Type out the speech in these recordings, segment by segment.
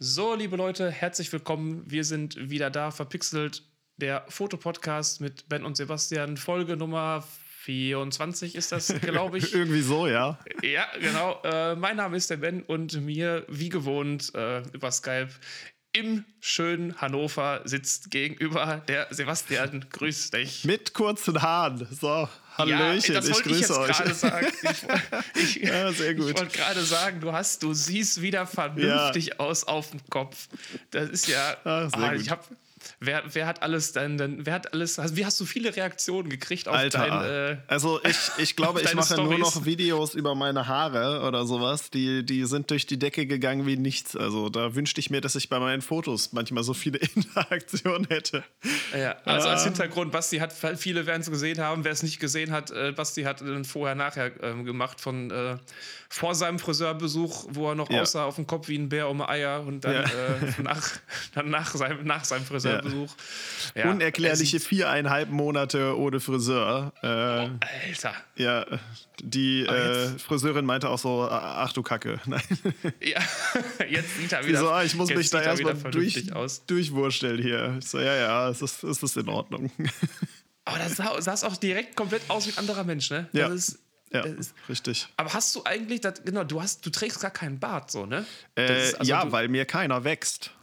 So, liebe Leute, herzlich willkommen. Wir sind wieder da, verpixelt. Der Fotopodcast mit Ben und Sebastian. Folge Nummer 24 ist das, glaube ich. Irgendwie so, ja. Ja, genau. Äh, mein Name ist der Ben und mir, wie gewohnt, äh, über Skype im schönen Hannover sitzt gegenüber der Sebastian. Grüß dich. Mit kurzen Haaren. So, Hallöchen, ja, ich grüße ich euch. Sagen. Ich, ich, ja, sehr gut. Ich wollte gerade sagen, du hast, du siehst wieder vernünftig ja. aus auf dem Kopf. Das ist ja. Ach, ah, ich habe Wer, wer hat alles denn, denn, wer hat alles, also wie hast du viele Reaktionen gekriegt auf Alter, dein, äh, Also ich, ich glaube, ich mache Storys. nur noch Videos über meine Haare oder sowas. Die, die sind durch die Decke gegangen wie nichts. Also da wünschte ich mir, dass ich bei meinen Fotos manchmal so viele Interaktionen hätte. Ja, also als Hintergrund, Basti hat, viele werden es gesehen haben, wer es nicht gesehen hat, äh, Basti hat vorher, nachher ähm, gemacht von äh, vor seinem Friseurbesuch, wo er noch ja. aussah auf dem Kopf wie ein Bär um Eier und dann, ja. äh, nach, dann nach, seinem, nach seinem Friseurbesuch. Ja. Unerklärliche viereinhalb Monate ohne Friseur. Äh, oh, Alter. Ja, die äh, Friseurin meinte auch so, ach du Kacke. Nein. Ja, jetzt sieht er wieder. So, ah, ich muss mich da erstmal durch, durchwursteln hier. Ich so, ja, ja, es ist, es ist in Ordnung. Aber das sah, sah auch direkt komplett aus wie ein anderer Mensch, ne? Das ja. ist ja, ist, richtig. Aber hast du eigentlich, das, genau, du hast, du trägst gar keinen Bart, so, ne? Äh, also ja, weil mir keiner wächst.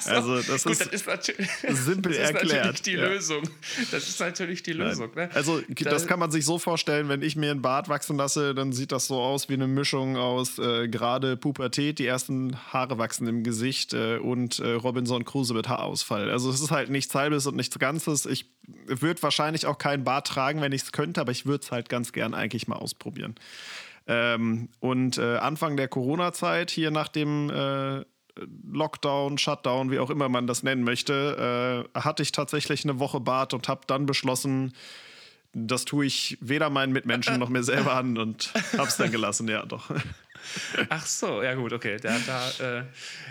so, also das gut, ist, das ist natürlich, simpel das ist erklärt. Natürlich die ja. Lösung. Das ist natürlich die Lösung. Ne? Also das kann man sich so vorstellen, wenn ich mir einen Bart wachsen lasse, dann sieht das so aus wie eine Mischung aus äh, gerade Pubertät, die ersten Haare wachsen im Gesicht äh, und äh, Robinson Crusoe mit Haarausfall. Also es ist halt nichts Halbes und nichts Ganzes. Ich würde wahrscheinlich auch keinen Bart tragen sagen, wenn ich es könnte, aber ich würde es halt ganz gern eigentlich mal ausprobieren. Ähm, und äh, Anfang der Corona-Zeit, hier nach dem äh, Lockdown, Shutdown, wie auch immer man das nennen möchte, äh, hatte ich tatsächlich eine Woche Bart und habe dann beschlossen, das tue ich weder meinen Mitmenschen noch mir selber an und habe es dann gelassen, ja, doch. Ach so, ja gut, okay. Da, da, äh,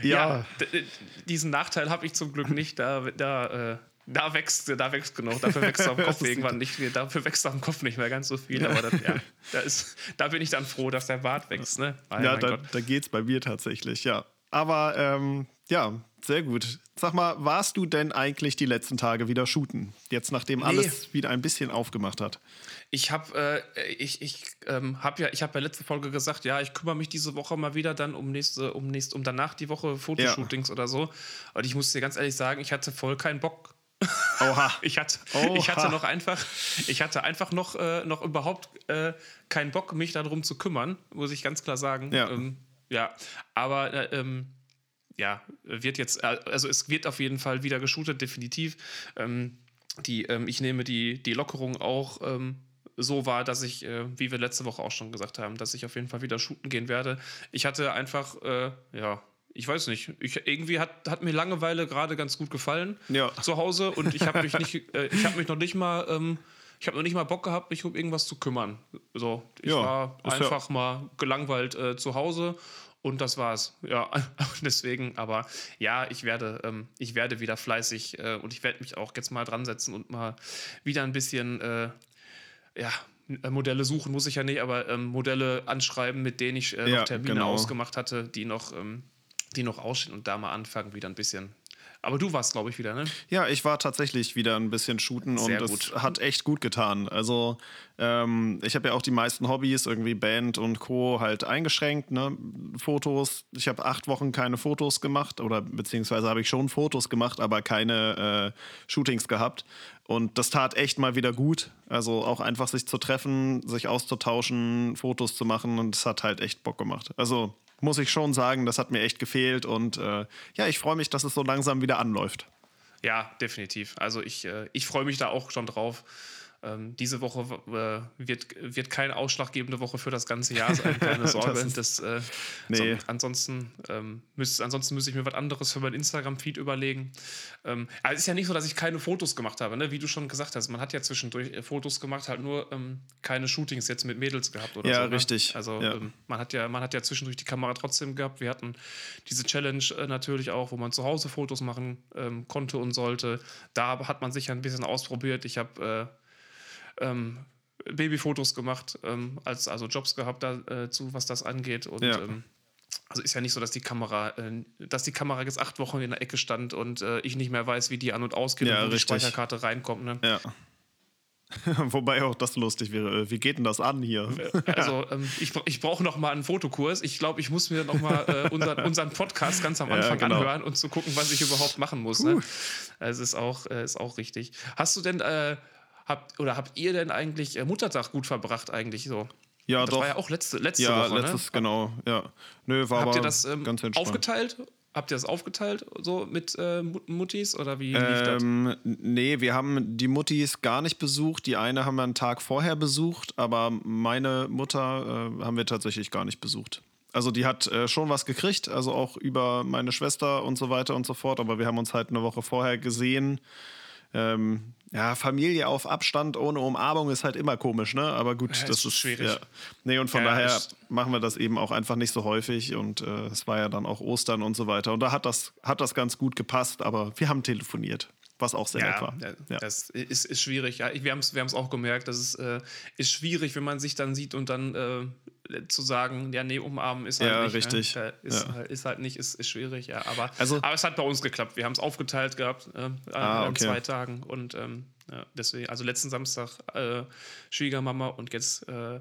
ja. ja diesen Nachteil habe ich zum Glück nicht. Da, da äh, da wächst, da wächst genug. Dafür wächst am Kopf irgendwann nicht mehr. Dafür wächst am Kopf nicht mehr ganz so viel. Aber das, ja, da, ist, da bin ich dann froh, dass der Bart wächst. Ne? Oh, ja, da, da es bei mir tatsächlich, ja. Aber ähm, ja, sehr gut. Sag mal, warst du denn eigentlich die letzten Tage wieder shooten? Jetzt, nachdem nee. alles wieder ein bisschen aufgemacht hat. Ich habe äh, ich, ich, ähm, hab ja, ich hab ja letzte Folge gesagt, ja, ich kümmere mich diese Woche mal wieder dann um nächste, um nächste, um danach die Woche Fotoshootings ja. oder so. Und ich muss dir ganz ehrlich sagen, ich hatte voll keinen Bock Oha. ich, hatte, Oha. ich hatte noch einfach, ich hatte einfach noch, äh, noch überhaupt äh, keinen Bock, mich darum zu kümmern, muss ich ganz klar sagen. Ja, ähm, ja. aber äh, ähm, ja, wird jetzt, äh, also es wird auf jeden Fall wieder geshootet, definitiv. Ähm, die, ähm, ich nehme die, die Lockerung auch ähm, so wahr, dass ich, äh, wie wir letzte Woche auch schon gesagt haben, dass ich auf jeden Fall wieder shooten gehen werde. Ich hatte einfach, äh, ja, ich weiß nicht, ich, irgendwie hat, hat mir Langeweile gerade ganz gut gefallen ja. zu Hause und ich habe mich nicht, äh, ich habe mich noch nicht mal, ähm, ich habe noch nicht mal Bock gehabt, mich um irgendwas zu kümmern. So, ich ja, war einfach ja. mal gelangweilt äh, zu Hause und das war's. Ja, deswegen, aber ja, ich werde, ähm, ich werde wieder fleißig äh, und ich werde mich auch jetzt mal dran setzen und mal wieder ein bisschen, äh, ja, Modelle suchen muss ich ja nicht, aber ähm, Modelle anschreiben, mit denen ich äh, noch Termine genau. ausgemacht hatte, die noch ähm, die noch ausstehen und da mal anfangen, wieder ein bisschen. Aber du warst, glaube ich, wieder, ne? Ja, ich war tatsächlich wieder ein bisschen shooten Sehr und es hat echt gut getan. Also, ähm, ich habe ja auch die meisten Hobbys, irgendwie Band und Co. halt eingeschränkt, ne? Fotos. Ich habe acht Wochen keine Fotos gemacht oder beziehungsweise habe ich schon Fotos gemacht, aber keine äh, Shootings gehabt. Und das tat echt mal wieder gut. Also auch einfach sich zu treffen, sich auszutauschen, Fotos zu machen und es hat halt echt Bock gemacht. Also muss ich schon sagen, das hat mir echt gefehlt und äh, ja, ich freue mich, dass es so langsam wieder anläuft. Ja, definitiv. Also ich, äh, ich freue mich da auch schon drauf. Ähm, diese Woche äh, wird, wird keine ausschlaggebende Woche für das ganze Jahr sein, keine Sorge. das, das äh, nee. so, ansonsten, ähm, müsste, ansonsten müsste ich mir was anderes für mein Instagram-Feed überlegen. Ähm, aber es ist ja nicht so, dass ich keine Fotos gemacht habe, ne? wie du schon gesagt hast. Man hat ja zwischendurch äh, Fotos gemacht, halt nur ähm, keine Shootings jetzt mit Mädels gehabt oder ja, so. Ja, ne? richtig. Also ja. Ähm, man, hat ja, man hat ja zwischendurch die Kamera trotzdem gehabt. Wir hatten diese Challenge äh, natürlich auch, wo man zu Hause Fotos machen ähm, konnte und sollte. Da hat man sich ja ein bisschen ausprobiert. Ich habe äh, ähm, Babyfotos gemacht, ähm, als, also Jobs gehabt dazu, äh, was das angeht. Und ja. ähm, Also ist ja nicht so, dass die Kamera, äh, dass die Kamera jetzt acht Wochen in der Ecke stand und äh, ich nicht mehr weiß, wie die an- und ausgeht Ja, und wo die. Speicherkarte reinkommt. Ne? Ja. Wobei auch das lustig wäre. Äh, Wie geht denn das an hier? Also ähm, ich, ich brauche noch mal einen Fotokurs. Ich glaube, ich muss mir noch mal äh, unseren, unseren Podcast ganz am Ja, Anfang genau. anhören und zu gucken, was ich überhaupt machen muss. Ne? Es ist auch, äh, ist auch richtig. Hast du denn, äh, habt, oder habt ihr denn eigentlich äh, Muttertag gut verbracht eigentlich so? Ja, das doch. war ja auch letzte, letzte ja, Woche, letztes, ne? genau. Ja. Nö, war Habt ihr das ähm, ganz entspannt. aufgeteilt? Habt ihr das aufgeteilt so mit äh, Mut- Muttis oder wie lief das? Ähm, nee, wir haben die Muttis gar nicht besucht. Die eine haben wir einen Tag vorher besucht, aber meine Mutter äh, haben wir tatsächlich gar nicht besucht. Also die hat äh, schon was gekriegt, also auch über meine Schwester und so weiter und so fort, aber wir haben uns halt eine Woche vorher gesehen. Ähm, ja, Familie auf Abstand ohne Umarmung ist halt immer komisch, ne? Aber gut, Ja, das ist ist schwierig. Ja. Nee, und von Ja, daher ist- machen wir das eben auch einfach nicht so häufig und äh, es war ja dann auch Ostern und so weiter. Und da hat das, hat das ganz gut gepasst, aber wir haben telefoniert, was auch sehr nett war. ja, das ist, ist schwierig. Ja, wir haben es wir haben's auch gemerkt, dass es äh, ist schwierig, wenn man sich dann sieht und dann äh, zu sagen, ja, nee, umarmen ist halt Ja, nicht. richtig. Ne? Ist, Ja. halt, ist halt nicht, ist, ist schwierig, ja. Aber, Also- aber es hat bei uns geklappt. Wir haben es aufgeteilt gehabt äh, an, Ah, an okay. zwei Tagen. Und ähm, ja, deswegen, also letzten Samstag äh, Schwiegermama und jetzt äh,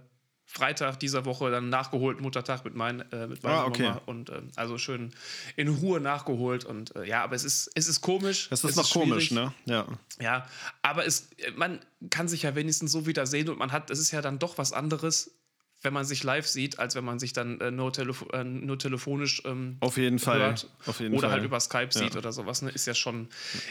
Freitag dieser Woche dann nachgeholt, Muttertag mit, mein, äh, mit meiner Ah, okay. Mama und ähm, also schön in Ruhe nachgeholt und äh, ja, aber es ist, es ist komisch. Es ist es noch komisch, schwierig. ne? Ja. Ja, aber es, man kann sich ja wenigstens so wieder sehen und man hat, es ist ja dann doch was anderes, wenn man sich live sieht, als wenn man sich dann äh, nur, telefo äh, nur telefonisch ähm, Auf jeden Fall. hört Auf jeden oder Fall. halt über Skype Ja. sieht oder sowas. Ne? Ist ja schon,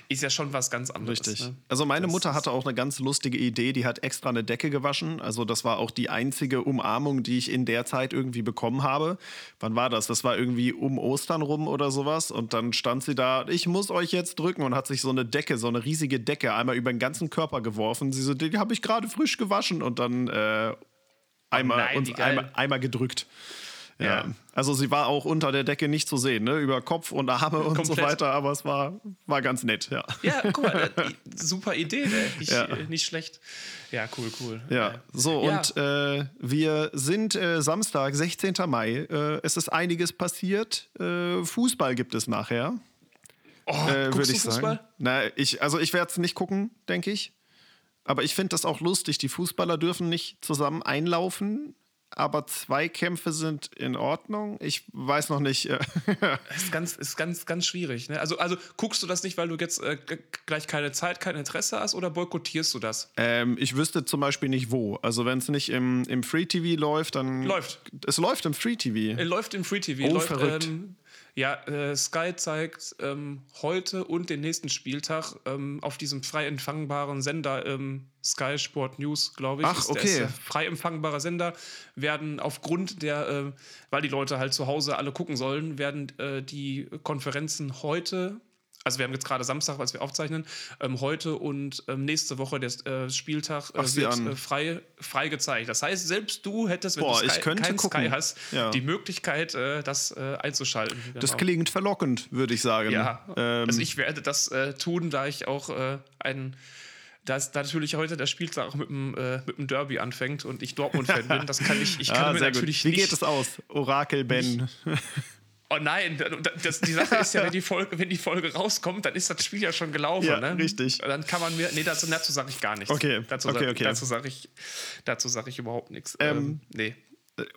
ist ja schon was ganz anderes. Richtig. Ne? Also meine Das Mutter hatte auch eine ganz lustige Idee, die hat extra eine Decke gewaschen. Also das war auch die einzige Umarmung, die ich in der Zeit irgendwie bekommen habe. Wann war das? Das war irgendwie um Ostern rum oder sowas. Und dann stand sie da, ich muss euch jetzt drücken und hat sich so eine Decke, so eine riesige Decke einmal über den ganzen Körper geworfen. Sie so, die habe ich gerade frisch gewaschen und dann äh, einmal, nein, uns einmal, einmal gedrückt. Ja. Ja. Also sie war auch unter der Decke nicht zu sehen, ne? über Kopf und Arme und so Komplett. weiter, aber es war, war ganz nett, ja. Ja, guck mal, äh, super Idee, ey. Nicht, Ja. äh, nicht schlecht. Ja, cool, cool. Ja, so Ja. und äh, wir sind äh, Samstag, 16. Mai. Äh, es ist einiges passiert. Äh, Fußball gibt es nachher, oh, würde ich Fußball? sagen. Na, ich, also ich werde es nicht gucken, denke ich. Aber ich finde das auch lustig. Die Fußballer dürfen nicht zusammen einlaufen, aber Zweikämpfe sind in Ordnung. Ich weiß noch nicht. Äh, Ist ganz, ist ganz, ganz schwierig. Ne? Also, also guckst du das nicht, weil du jetzt äh, gleich keine Zeit, kein Interesse hast oder boykottierst du das? ähm, ich wüsste zum Beispiel nicht wo. Also wenn es nicht im, im Free TV läuft, dann. Läuft. Es läuft im Free TV. Er läuft im Free TV. Oh, läuft, verrückt. Ähm, ja, äh, Sky zeigt ähm, heute und den nächsten Spieltag ähm, auf diesem frei empfangbaren Sender ähm, Sky Sport News, glaube ich. Ach, ist, der okay. Äh, frei empfangbarer Sender werden aufgrund der, äh, weil die Leute halt zu Hause alle gucken sollen, werden äh, die Konferenzen heute also wir haben jetzt gerade Samstag, was wir aufzeichnen, ähm, heute und ähm, nächste Woche der äh, Spieltag äh, Ach, wird äh, frei, frei gezeigt. Das heißt, selbst du hättest, wenn Boah, du Sky, könnte kein gucken. Sky hast, Ja. die Möglichkeit, äh, das äh, einzuschalten. Das Genau. klingt verlockend, würde ich sagen. Ja, Ähm, also ich werde das äh, tun, da ich auch ein dass da natürlich heute der Spieltag auch mit dem, äh, mit dem Derby anfängt und ich Dortmund-Fan bin, das kann ich, ich kann ah, mir natürlich gut. Wie nicht. geht es aus? Orakel Ben. Oh nein, das, die Sache ist ja, wenn die, Folge, wenn die Folge rauskommt, dann ist das Spiel ja schon gelaufen. Ja, ne? richtig. Dann kann man mir. Nee, dazu, dazu sage ich gar nichts. Okay, Dazu okay, sag, okay. Dazu sage ich, dazu sag ich überhaupt nichts. Ähm, Ähm, nee.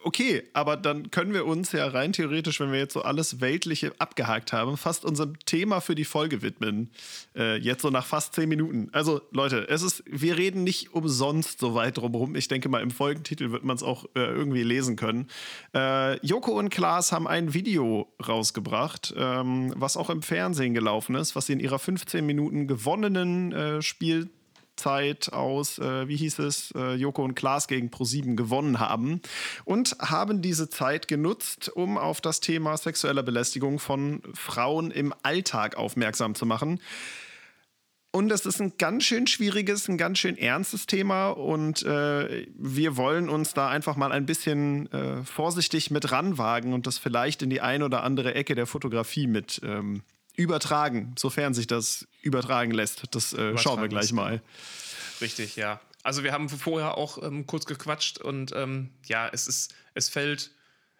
Okay, aber dann können wir uns ja rein theoretisch, wenn wir jetzt so alles Weltliche abgehakt haben, fast unserem Thema für die Folge widmen. Äh, jetzt so nach fast zehn Minuten. Also Leute, es ist, wir reden nicht umsonst so weit drumherum. Ich denke mal, im Folgentitel wird man es auch äh, irgendwie lesen können. Äh, Joko und Klaas haben ein Video rausgebracht, ähm, was auch im Fernsehen gelaufen ist, was sie in ihrer 15 Minuten gewonnenen äh, Spiel Zeit aus, äh, wie hieß es, äh, Joko und Klaas gegen ProSieben gewonnen haben und haben diese Zeit genutzt, um auf das Thema sexueller Belästigung von Frauen im Alltag aufmerksam zu machen. Und es ist ein ganz schön schwieriges, ein ganz schön ernstes Thema und äh, wir wollen uns da einfach mal ein bisschen äh, vorsichtig mit ranwagen und das vielleicht in die ein oder andere Ecke der Fotografie mit ähm, übertragen, sofern sich das übertragen lässt. Das äh, schauen wir Übertragen gleich mal. Richtig, ja. Also wir haben vorher auch ähm, kurz gequatscht und ähm, ja, es ist, es fällt,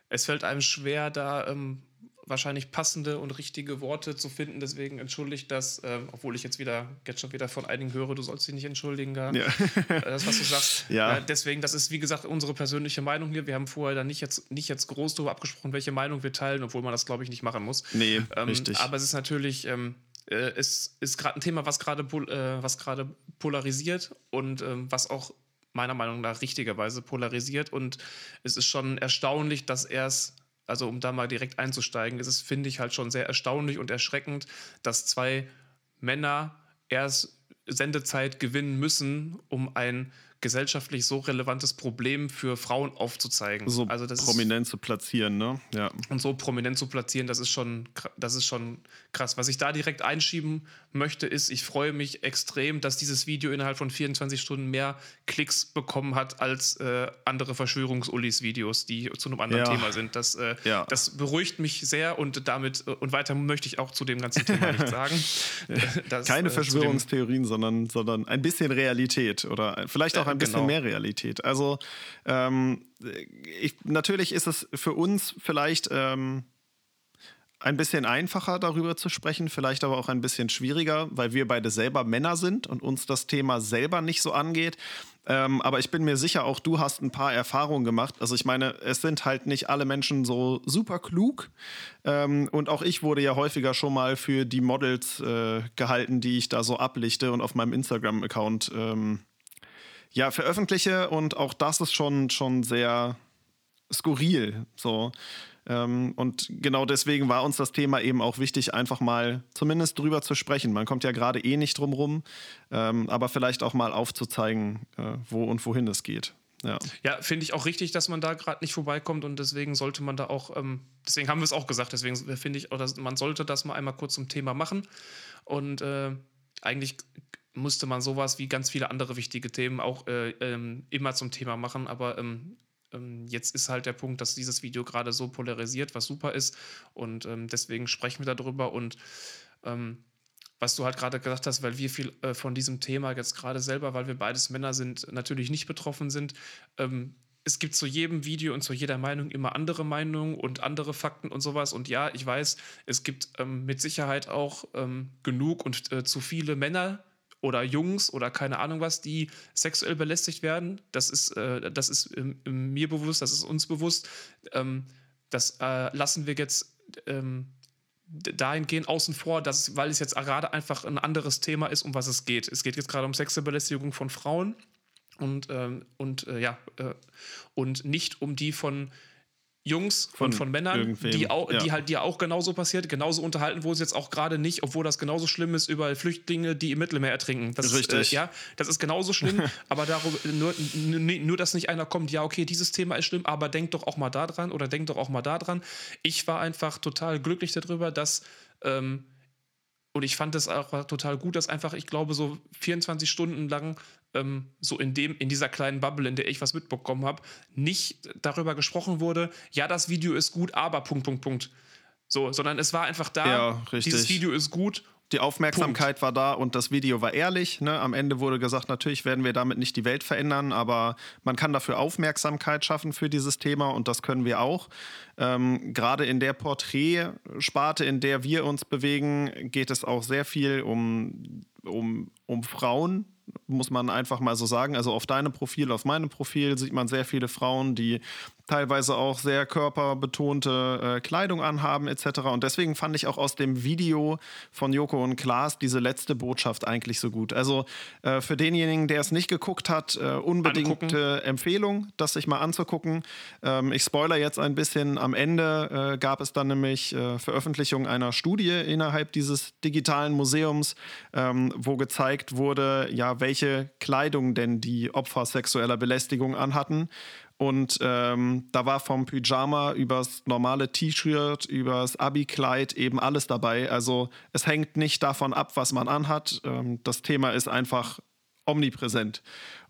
es fällt einem schwer, da ähm, wahrscheinlich passende und richtige Worte zu finden. Deswegen entschuldigt das, äh, obwohl ich jetzt wieder jetzt schon wieder von einigen höre, du sollst dich nicht entschuldigen, da, ja. Äh, das, was du sagst. Ja. Äh, deswegen, das ist wie gesagt unsere persönliche Meinung hier. Wir haben vorher da nicht jetzt, nicht jetzt groß darüber abgesprochen, welche Meinung wir teilen, obwohl man das, glaube ich, nicht machen muss. Nee, ähm, richtig. Aber es ist natürlich, ähm, äh, es ist gerade ein Thema, was gerade äh, was gerade polarisiert und ähm, was auch meiner Meinung nach richtigerweise polarisiert. Und es ist schon erstaunlich, dass er es also um da mal direkt einzusteigen, ist es, finde ich, halt schon sehr erstaunlich und erschreckend, dass zwei Männer erst Sendezeit gewinnen müssen, um ein gesellschaftlich so relevantes Problem für Frauen aufzuzeigen. So also das prominent ist, zu platzieren, ne? Ja. Und so prominent zu platzieren, das ist schon, das ist schon krass. Was ich da direkt einschieben möchte, ist, ich freue mich extrem, dass dieses Video innerhalb von 24 Stunden mehr Klicks bekommen hat als äh, andere Verschwörungsullis-Videos, die zu einem anderen ja. Thema sind. Das, äh, ja. das beruhigt mich sehr und damit äh, und weiter möchte ich auch zu dem ganzen Thema nicht sagen. das, Keine äh, Verschwörungstheorien, sondern, sondern ein bisschen Realität oder vielleicht auch ein bisschen genau. mehr Realität. Also ähm, ich, natürlich ist es für uns vielleicht ähm, ein bisschen einfacher darüber zu sprechen, vielleicht aber auch ein bisschen schwieriger, weil wir beide selber Männer sind und uns das Thema selber nicht so angeht. Ähm, aber ich bin mir sicher, auch du hast ein paar Erfahrungen gemacht. Also ich meine, es sind halt nicht alle Menschen so super klug. Ähm, und auch ich wurde ja häufiger schon mal für die Models äh, gehalten, die ich da so ablichte und auf meinem Instagram-Account ähm, ja, veröffentliche. Und auch das ist schon, schon sehr skurril. So. Ähm, und genau deswegen war uns das Thema eben auch wichtig, einfach mal zumindest drüber zu sprechen. Man kommt ja gerade eh nicht drum rum, ähm, aber vielleicht auch mal aufzuzeigen, äh, wo und wohin es geht. Ja, ja finde ich auch richtig, dass man da gerade nicht vorbeikommt und deswegen sollte man da auch, ähm, deswegen haben wir es auch gesagt, deswegen finde ich auch, man sollte das mal einmal kurz zum Thema machen und äh, eigentlich musste man sowas wie ganz viele andere wichtige Themen auch äh, ähm, immer zum Thema machen, aber ähm, ähm, jetzt ist halt der Punkt, dass dieses Video gerade so polarisiert, was super ist. Und ähm, deswegen sprechen wir darüber. Und ähm, was du halt gerade gesagt hast, weil wir viel äh, von diesem Thema jetzt gerade selber, weil wir beides Männer sind, natürlich nicht betroffen sind. Ähm, es gibt zu jedem Video und zu jeder Meinung immer andere Meinungen und andere Fakten und sowas. Und ja, ich weiß, es gibt ähm, mit Sicherheit auch ähm, genug und äh, zu viele Männer, oder Jungs oder keine Ahnung was, die sexuell belästigt werden. Das ist, äh, das ist ähm, mir bewusst, das ist uns bewusst. Ähm, das äh, lassen wir jetzt ähm, dahingehend außen vor, dass, weil es jetzt gerade einfach ein anderes Thema ist, um was es geht. Es geht jetzt gerade um Sexualbelästigung von Frauen und, ähm, und äh, ja, äh, und nicht um die von Jungs von, von Männern, die, auch, ja. die halt dir auch genauso passiert, genauso unterhalten, wo es jetzt auch gerade nicht, obwohl das genauso schlimm ist, über Flüchtlinge, die im Mittelmeer ertrinken. Das Richtig. Ist, äh, ja, das ist genauso schlimm, aber darüber, nur, nur, dass nicht einer kommt, ja, okay, dieses Thema ist schlimm, aber denk doch auch mal da dran oder denk doch auch mal da dran. Ich war einfach total glücklich darüber, dass ähm, und ich fand es auch total gut, dass einfach, ich glaube, so 24 Stunden lang ähm, so in dem, in dieser kleinen Bubble, in der ich was mitbekommen habe, nicht darüber gesprochen wurde, ja, das Video ist gut, aber Punkt, Punkt, Punkt. So, sondern es war einfach da, ja, dieses Video ist gut die Aufmerksamkeit Punkt. war da und das Video war ehrlich. Ne? Am Ende wurde gesagt, natürlich werden wir damit nicht die Welt verändern, aber man kann dafür Aufmerksamkeit schaffen für dieses Thema und das können wir auch. Ähm, Gerade in der Porträtsparte, in der wir uns bewegen, geht es auch sehr viel um, um, um Frauen, muss man einfach mal so sagen. Also auf deinem Profil, auf meinem Profil sieht man sehr viele Frauen, die teilweise auch sehr körperbetonte äh, Kleidung anhaben etc. Und deswegen fand ich auch aus dem Video von Joko und Klaas diese letzte Botschaft eigentlich so gut. Also äh, für denjenigen, der es nicht geguckt hat, äh, unbedingte Empfehlung, das sich mal anzugucken. Ähm, ich spoiler jetzt ein bisschen. Am Ende äh, gab es dann nämlich äh, Veröffentlichung einer Studie innerhalb dieses digitalen Museums, ähm, wo gezeigt wurde, ja, welche Kleidung denn die Opfer sexueller Belästigung anhatten. Und ähm, da war vom Pyjama übers normale T-Shirt, übers Abi-Kleid eben alles dabei. Also es hängt nicht davon ab, was man anhat. Ähm, das Thema ist einfach omnipräsent.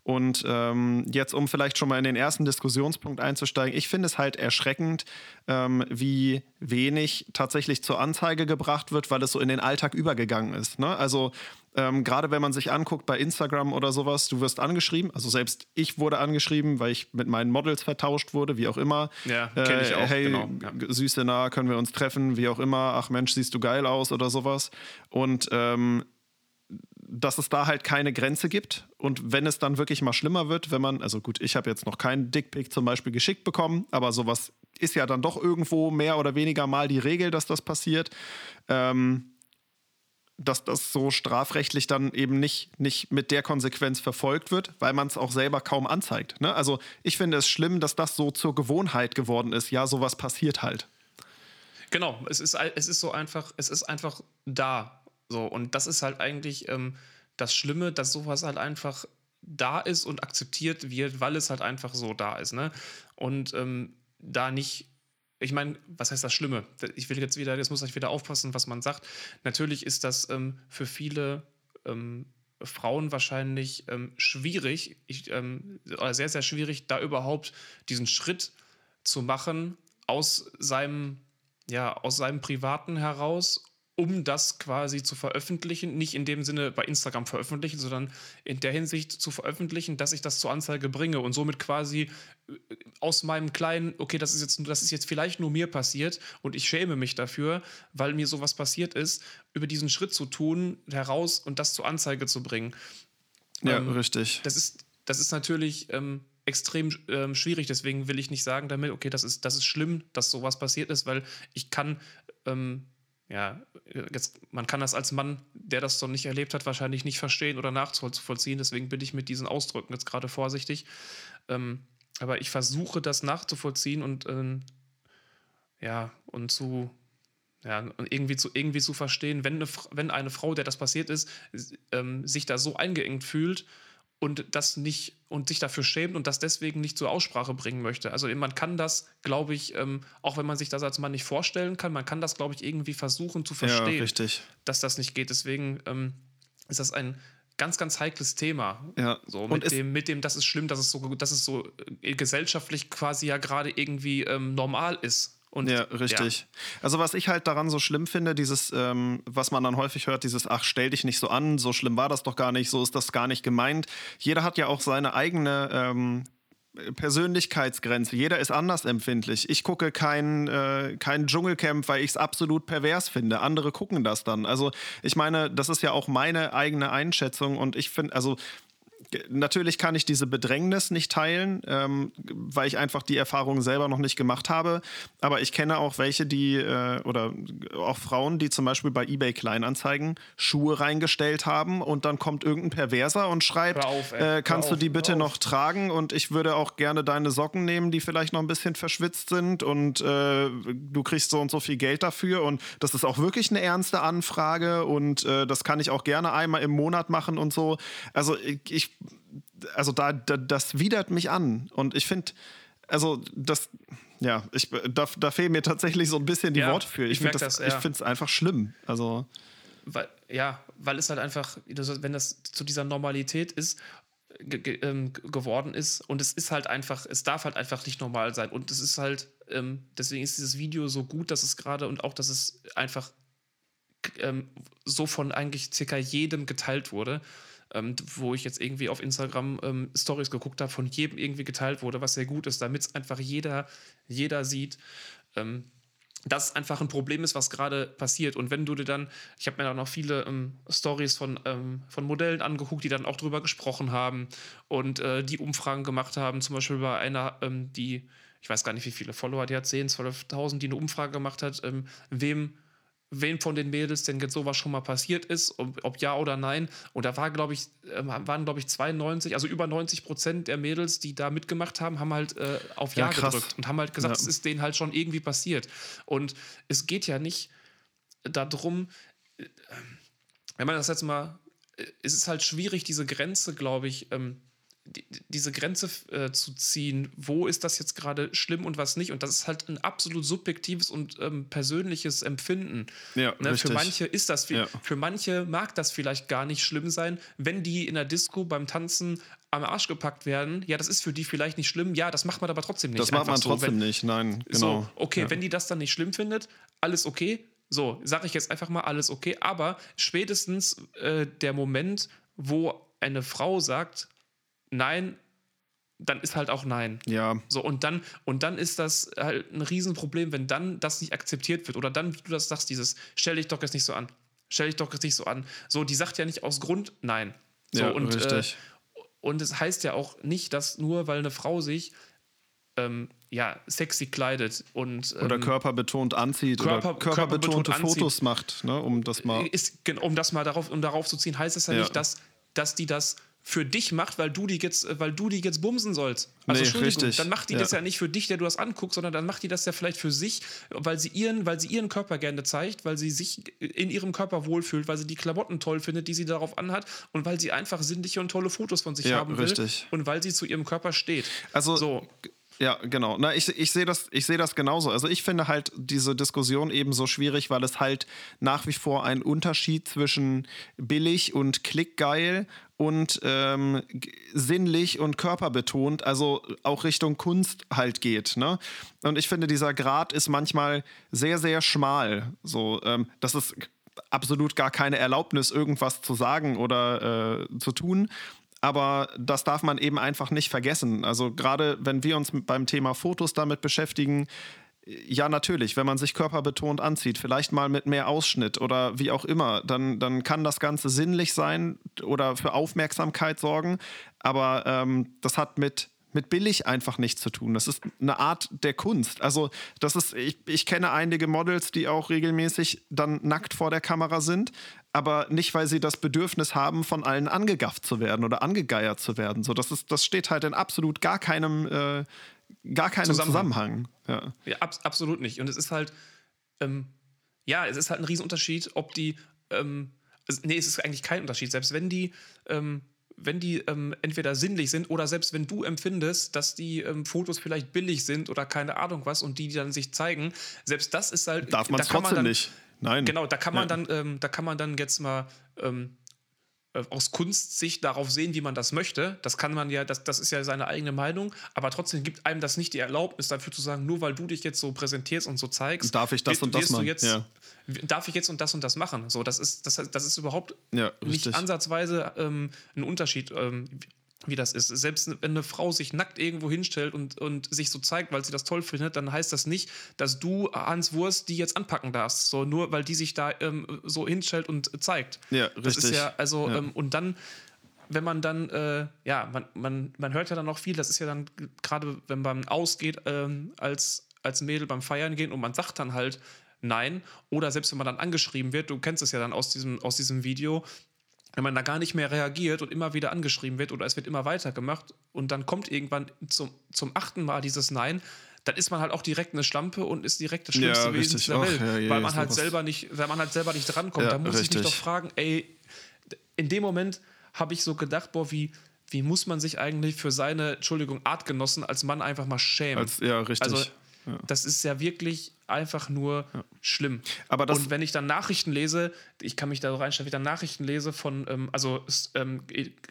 Und ähm, jetzt, um vielleicht schon mal in den ersten Diskussionspunkt einzusteigen, ich finde es halt erschreckend, ähm, wie wenig tatsächlich zur Anzeige gebracht wird, weil es so in den Alltag übergegangen ist. Ne? Also Ähm, Gerade wenn man sich anguckt bei Instagram oder sowas, du wirst angeschrieben. Also selbst ich wurde angeschrieben, weil ich mit meinen Models vertauscht wurde, wie auch immer. Ja, kenne ich auch. Äh, hey, genau. Süße nah, können wir uns treffen, wie auch immer. Ach Mensch, siehst du geil aus oder sowas. Und ähm, dass es da halt keine Grenze gibt. Und wenn es dann wirklich mal schlimmer wird, wenn man, also gut, ich habe jetzt noch keinen Dickpick zum Beispiel geschickt bekommen, aber sowas ist ja dann doch irgendwo mehr oder weniger mal die Regel, dass das passiert. Ähm, dass das so strafrechtlich dann eben nicht, nicht mit der Konsequenz verfolgt wird, weil man es auch selber kaum anzeigt. Ne? Also ich finde es schlimm, dass das so zur Gewohnheit geworden ist. Ja, sowas passiert halt. Genau, es ist, es ist so einfach, es ist einfach da. So, und das ist halt eigentlich ähm, das Schlimme, dass sowas halt einfach da ist und akzeptiert wird, weil es halt einfach so da ist. Ne? Und ähm, da nicht ich meine, was heißt das Schlimme? Ich will jetzt wieder, jetzt muss ich wieder aufpassen, was man sagt. Natürlich ist das ähm, für viele ähm, Frauen wahrscheinlich ähm, schwierig, ich, ähm, oder sehr, sehr schwierig, da überhaupt diesen Schritt zu machen aus seinem, ja, aus seinem Privaten heraus um das quasi zu veröffentlichen, nicht in dem Sinne bei Instagram veröffentlichen, sondern in der Hinsicht zu veröffentlichen, dass ich das zur Anzeige bringe und somit quasi äh, aus meinem kleinen, okay, das ist jetzt, das ist jetzt vielleicht nur mir passiert und ich schäme mich dafür, weil mir sowas passiert ist, über diesen Schritt zu tun, heraus und das zur Anzeige zu bringen. Ja, ähm, richtig. Das ist, das ist natürlich ähm, extrem ähm, schwierig, deswegen will ich nicht sagen damit, okay, das ist, das ist schlimm, dass sowas passiert ist, weil ich kann ähm, ja, jetzt, man kann das als Mann, der das noch nicht erlebt hat, wahrscheinlich nicht verstehen oder nachzuvollziehen. Deswegen bin ich mit diesen Ausdrücken jetzt gerade vorsichtig. Ähm, aber ich versuche das nachzuvollziehen und ähm, ja, und zu ja, und irgendwie zu, irgendwie zu verstehen, wenn eine, wenn eine Frau, der das passiert ist, ähm, sich da so eingeengt fühlt und das nicht und sich dafür schämt und das deswegen nicht zur Aussprache bringen möchte. Also man kann das, glaube ich, ähm, auch wenn man sich das als Mann nicht vorstellen kann, man kann das, glaube ich, irgendwie versuchen zu verstehen, ja, dass das nicht geht. Deswegen ähm, ist das ein ganz, ganz heikles Thema. Ja. So, mit, dem, mit dem, das ist schlimm, dass es so, dass es so äh, gesellschaftlich quasi ja gerade irgendwie ähm, normal ist. Und, ja, richtig. Ja. Also was ich halt daran so schlimm finde, dieses, ähm, was man dann häufig hört, dieses, ach, stell dich nicht so an, so schlimm war das doch gar nicht, so ist das gar nicht gemeint. Jeder hat ja auch seine eigene ähm, Persönlichkeitsgrenze. Jeder ist anders empfindlich. Ich gucke kein, äh, kein Dschungelcamp, weil ich es absolut pervers finde. Andere gucken das dann. Also ich meine, das ist ja auch meine eigene Einschätzung und ich finde, also natürlich kann ich diese Bedrängnis nicht teilen, ähm, weil ich einfach die Erfahrung selber noch nicht gemacht habe. Aber ich kenne auch welche, die äh, oder auch Frauen, die zum Beispiel bei eBay Kleinanzeigen Schuhe reingestellt haben und dann kommt irgendein Perverser und schreibt, auf, äh, kannst du die bitte noch tragen und ich würde auch gerne deine Socken nehmen, die vielleicht noch ein bisschen verschwitzt sind und äh, du kriegst so und so viel Geld dafür und das ist auch wirklich eine ernste Anfrage und äh, das kann ich auch gerne einmal im Monat machen und so. Also ich also da, da, das widert mich an. Und ich finde, also das, ja, ich, da, da fehlen mir tatsächlich so ein bisschen die ja, Worte für. Ich, ich finde es ja. einfach schlimm. Also. Weil, ja, weil es halt einfach, wenn das zu dieser Normalität ist, ähm, geworden ist und es ist halt einfach, es darf halt einfach nicht normal sein und es ist halt, ähm, deswegen ist dieses Video so gut, dass es gerade und auch, dass es einfach ähm, so von eigentlich circa jedem geteilt wurde ähm, wo ich jetzt irgendwie auf Instagram ähm, Stories geguckt habe, von jedem irgendwie geteilt wurde, was sehr gut ist, damit es einfach jeder, jeder sieht. Ähm, dass es einfach ein Problem ist, was gerade passiert. Und wenn du dir dann, ich habe mir da noch viele ähm, Stories von, ähm, von Modellen angeguckt, die dann auch drüber gesprochen haben und äh, die Umfragen gemacht haben, zum Beispiel bei einer, ähm, die, ich weiß gar nicht, wie viele Follower die hat, 10, 12.000, die eine Umfrage gemacht hat, ähm, wem wem von den Mädels denn jetzt sowas schon mal passiert ist, ob, ob ja oder nein. Und da war, glaube ich, äh, waren, glaube ich, 92, also über 90 Prozent der Mädels, die da mitgemacht haben, haben halt äh, auf Ja, ja gedrückt und haben halt gesagt, es ist denen halt schon irgendwie passiert. Und es geht ja nicht darum, äh, wenn man das jetzt mal, äh, es ist halt schwierig, diese Grenze, glaube ich, ähm, die, diese Grenze äh, zu ziehen, wo ist das jetzt gerade schlimm und was nicht. Und das ist halt ein absolut subjektives und ähm, persönliches Empfinden. Ja, ne? Für manche ist das, ja. für manche mag das vielleicht gar nicht schlimm sein, wenn die in der Disco beim Tanzen am Arsch gepackt werden. Ja, das ist für die vielleicht nicht schlimm. Ja, das macht man aber trotzdem nicht. Das macht man so, trotzdem wenn, nicht, nein, genau. So, okay, ja. wenn die das dann nicht schlimm findet, alles okay So, sage ich jetzt einfach mal alles okay. Aber spätestens äh, der Moment, wo eine Frau sagt, nein, dann ist halt auch nein. Ja. So, und dann, und dann ist das halt ein Riesenproblem, wenn dann das nicht akzeptiert wird. Oder dann, wie du das sagst, dieses, stell dich doch jetzt nicht so an. Stell dich doch jetzt nicht so an. So, die sagt ja nicht aus Grund nein. So, ja, und, richtig. Äh, und es heißt ja auch nicht, dass nur weil eine Frau sich ähm, ja, sexy kleidet und ähm, oder körperbetont anzieht Körper, oder körperbetonte körperbetont Fotos anzieht. macht, ne, um das mal. ist, um das mal darauf, um darauf zu ziehen, heißt es ja, Ja. nicht, dass, dass die das für dich macht, weil du die jetzt, weil du die jetzt bumsen sollst. Also Nee, Entschuldigung, richtig. dann macht die Ja. das ja nicht für dich, der du das anguckst, sondern dann macht die das ja vielleicht für sich, weil sie ihren, weil sie ihren Körper gerne zeigt, weil sie sich in ihrem Körper wohlfühlt, weil sie die Klamotten toll findet, die sie darauf anhat und weil sie einfach sinnliche und tolle Fotos von sich Ja, haben will richtig. und weil sie zu ihrem Körper steht. Also So, Ja, genau. Na, ich, ich sehe das, sehe das genauso. Also ich finde halt diese Diskussion eben so schwierig, weil es halt nach wie vor einen Unterschied zwischen billig und klickgeil und ähm, sinnlich und körperbetont, also auch Richtung Kunst halt geht. Ne? Und ich finde, dieser Grad ist manchmal sehr, sehr schmal. So, ähm, das ist absolut gar keine Erlaubnis, irgendwas zu sagen oder äh, zu tun. Aber das darf man eben einfach nicht vergessen. Also gerade wenn wir uns beim Thema Fotos damit beschäftigen, ja, natürlich, wenn man sich körperbetont anzieht, vielleicht mal mit mehr Ausschnitt oder wie auch immer, dann, dann kann das Ganze sinnlich sein oder für Aufmerksamkeit sorgen. Aber ähm, das hat mit, mit billig einfach nichts zu tun. Das ist eine Art der Kunst. Also, das ist, ich, ich kenne einige Models, die auch regelmäßig dann nackt vor der Kamera sind, aber nicht, weil sie das Bedürfnis haben, von allen angegafft zu werden oder angegeiert zu werden. So, das, ist, das steht halt in absolut gar keinem, äh, gar keinem Zusammenhang. Zusammenhang. Ja. Ja, abs absolut nicht. Und es ist halt, ähm, ja, es ist halt ein Riesenunterschied, ob die, ähm, es, nee, es ist eigentlich kein Unterschied. Selbst wenn die, ähm, wenn die ähm, entweder sinnlich sind oder selbst wenn du empfindest, dass die ähm, Fotos vielleicht billig sind oder keine Ahnung was und die, die dann sich zeigen, selbst das ist halt. Darf man da kann trotzdem dann, nicht. Nein. Genau, da kann man Ja. dann, ähm, da kann man dann jetzt mal ähm, äh, aus Kunstsicht darauf sehen, wie man das möchte. Das kann man ja, das, das ist ja seine eigene Meinung, aber trotzdem gibt einem das nicht die Erlaubnis dafür zu sagen, nur weil du dich jetzt so präsentierst und so zeigst, Darf ich das wirst- und das machen, Jetzt, ja. Darf ich jetzt und das und das machen? So, das ist, das, das ist überhaupt Ja, nicht ansatzweise ähm, ein Unterschied, ähm, wie das ist. Selbst wenn eine Frau sich nackt irgendwo hinstellt und, und sich so zeigt, weil sie das toll findet, dann heißt das nicht, dass du, Hans Wurst, die jetzt anpacken darfst. So, nur weil die sich da ähm, so hinstellt und zeigt. Ja, Das ist richtig. ja, also, Ja. Ähm, und dann, wenn man dann, äh, ja, man, man, man hört ja dann noch viel, das ist ja dann gerade, wenn man ausgeht, ähm, als, als Mädel beim Feiern gehen und man sagt dann halt nein, oder selbst wenn man dann angeschrieben wird, du kennst es ja dann aus diesem, aus diesem Video, wenn man da gar nicht mehr reagiert und immer wieder angeschrieben wird oder es wird immer weitergemacht und dann kommt irgendwann zum, zum achten Mal dieses Nein, dann ist man halt auch direkt eine Schlampe und ist direkt das schlimmste Ja, Wesen richtig. der Welt, ja, weil man halt selber nicht, weil man halt selber nicht drankommt. Ja, da muss ich mich richtig. doch fragen, ey, in dem Moment habe ich so gedacht, boah, wie, wie muss man sich eigentlich für seine, Entschuldigung, Artgenossen als Mann einfach mal schämen? Als, ja, richtig. Also, das ist ja wirklich einfach nur schlimm. Aber das- und wenn ich dann Nachrichten lese, ich kann mich da so reinstellen, wenn ich dann Nachrichten lese von, ähm, also ähm,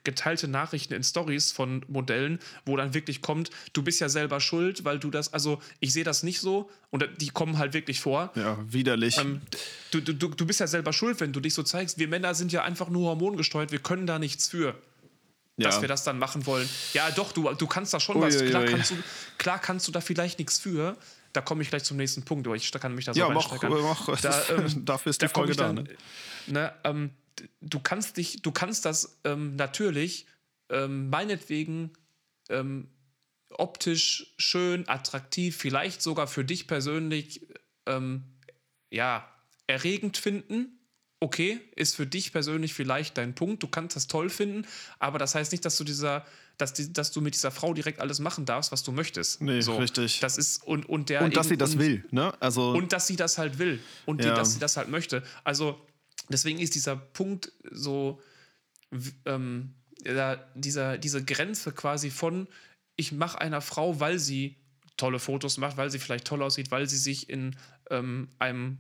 geteilte Nachrichten in Stories von Modellen, wo dann wirklich kommt, du bist ja selber schuld, weil du das, also ich sehe das nicht so und die kommen halt wirklich vor. ja, widerlich. Ähm, du, du, du bist ja selber schuld, wenn du dich so zeigst. Wir Männer sind ja einfach nur hormongesteuert, wir können da nichts für dass Ja. wir das dann machen wollen. Ja, doch, du, du kannst da schon was. Uiuiui. Klar kannst, du, klar kannst du da vielleicht nichts für. Da komme ich gleich zum nächsten Punkt. aber Ich kann mich da so Ja, mach- reinsteigern. mach- Da, ähm, dafür ist da die Folge da, dann, ne? ähm, du kannst dich, du kannst das ähm, natürlich ähm, meinetwegen ähm, optisch schön, attraktiv, vielleicht sogar für dich persönlich ähm, ja, erregend finden. Okay, ist für dich persönlich vielleicht dein Punkt. Du kannst das toll finden, aber das heißt nicht, dass du dieser, dass, die, dass du mit dieser Frau direkt alles machen darfst, was du möchtest. Nee, richtig. Das ist und und der und dass eben- sie das und, will, ne? Also, und dass sie das halt will und die, Ja. dass sie das halt möchte. Also deswegen ist dieser Punkt so, ähm, dieser, diese Grenze quasi von, ich mache einer Frau, weil sie tolle Fotos macht, weil sie vielleicht toll aussieht, weil sie sich in ähm, einem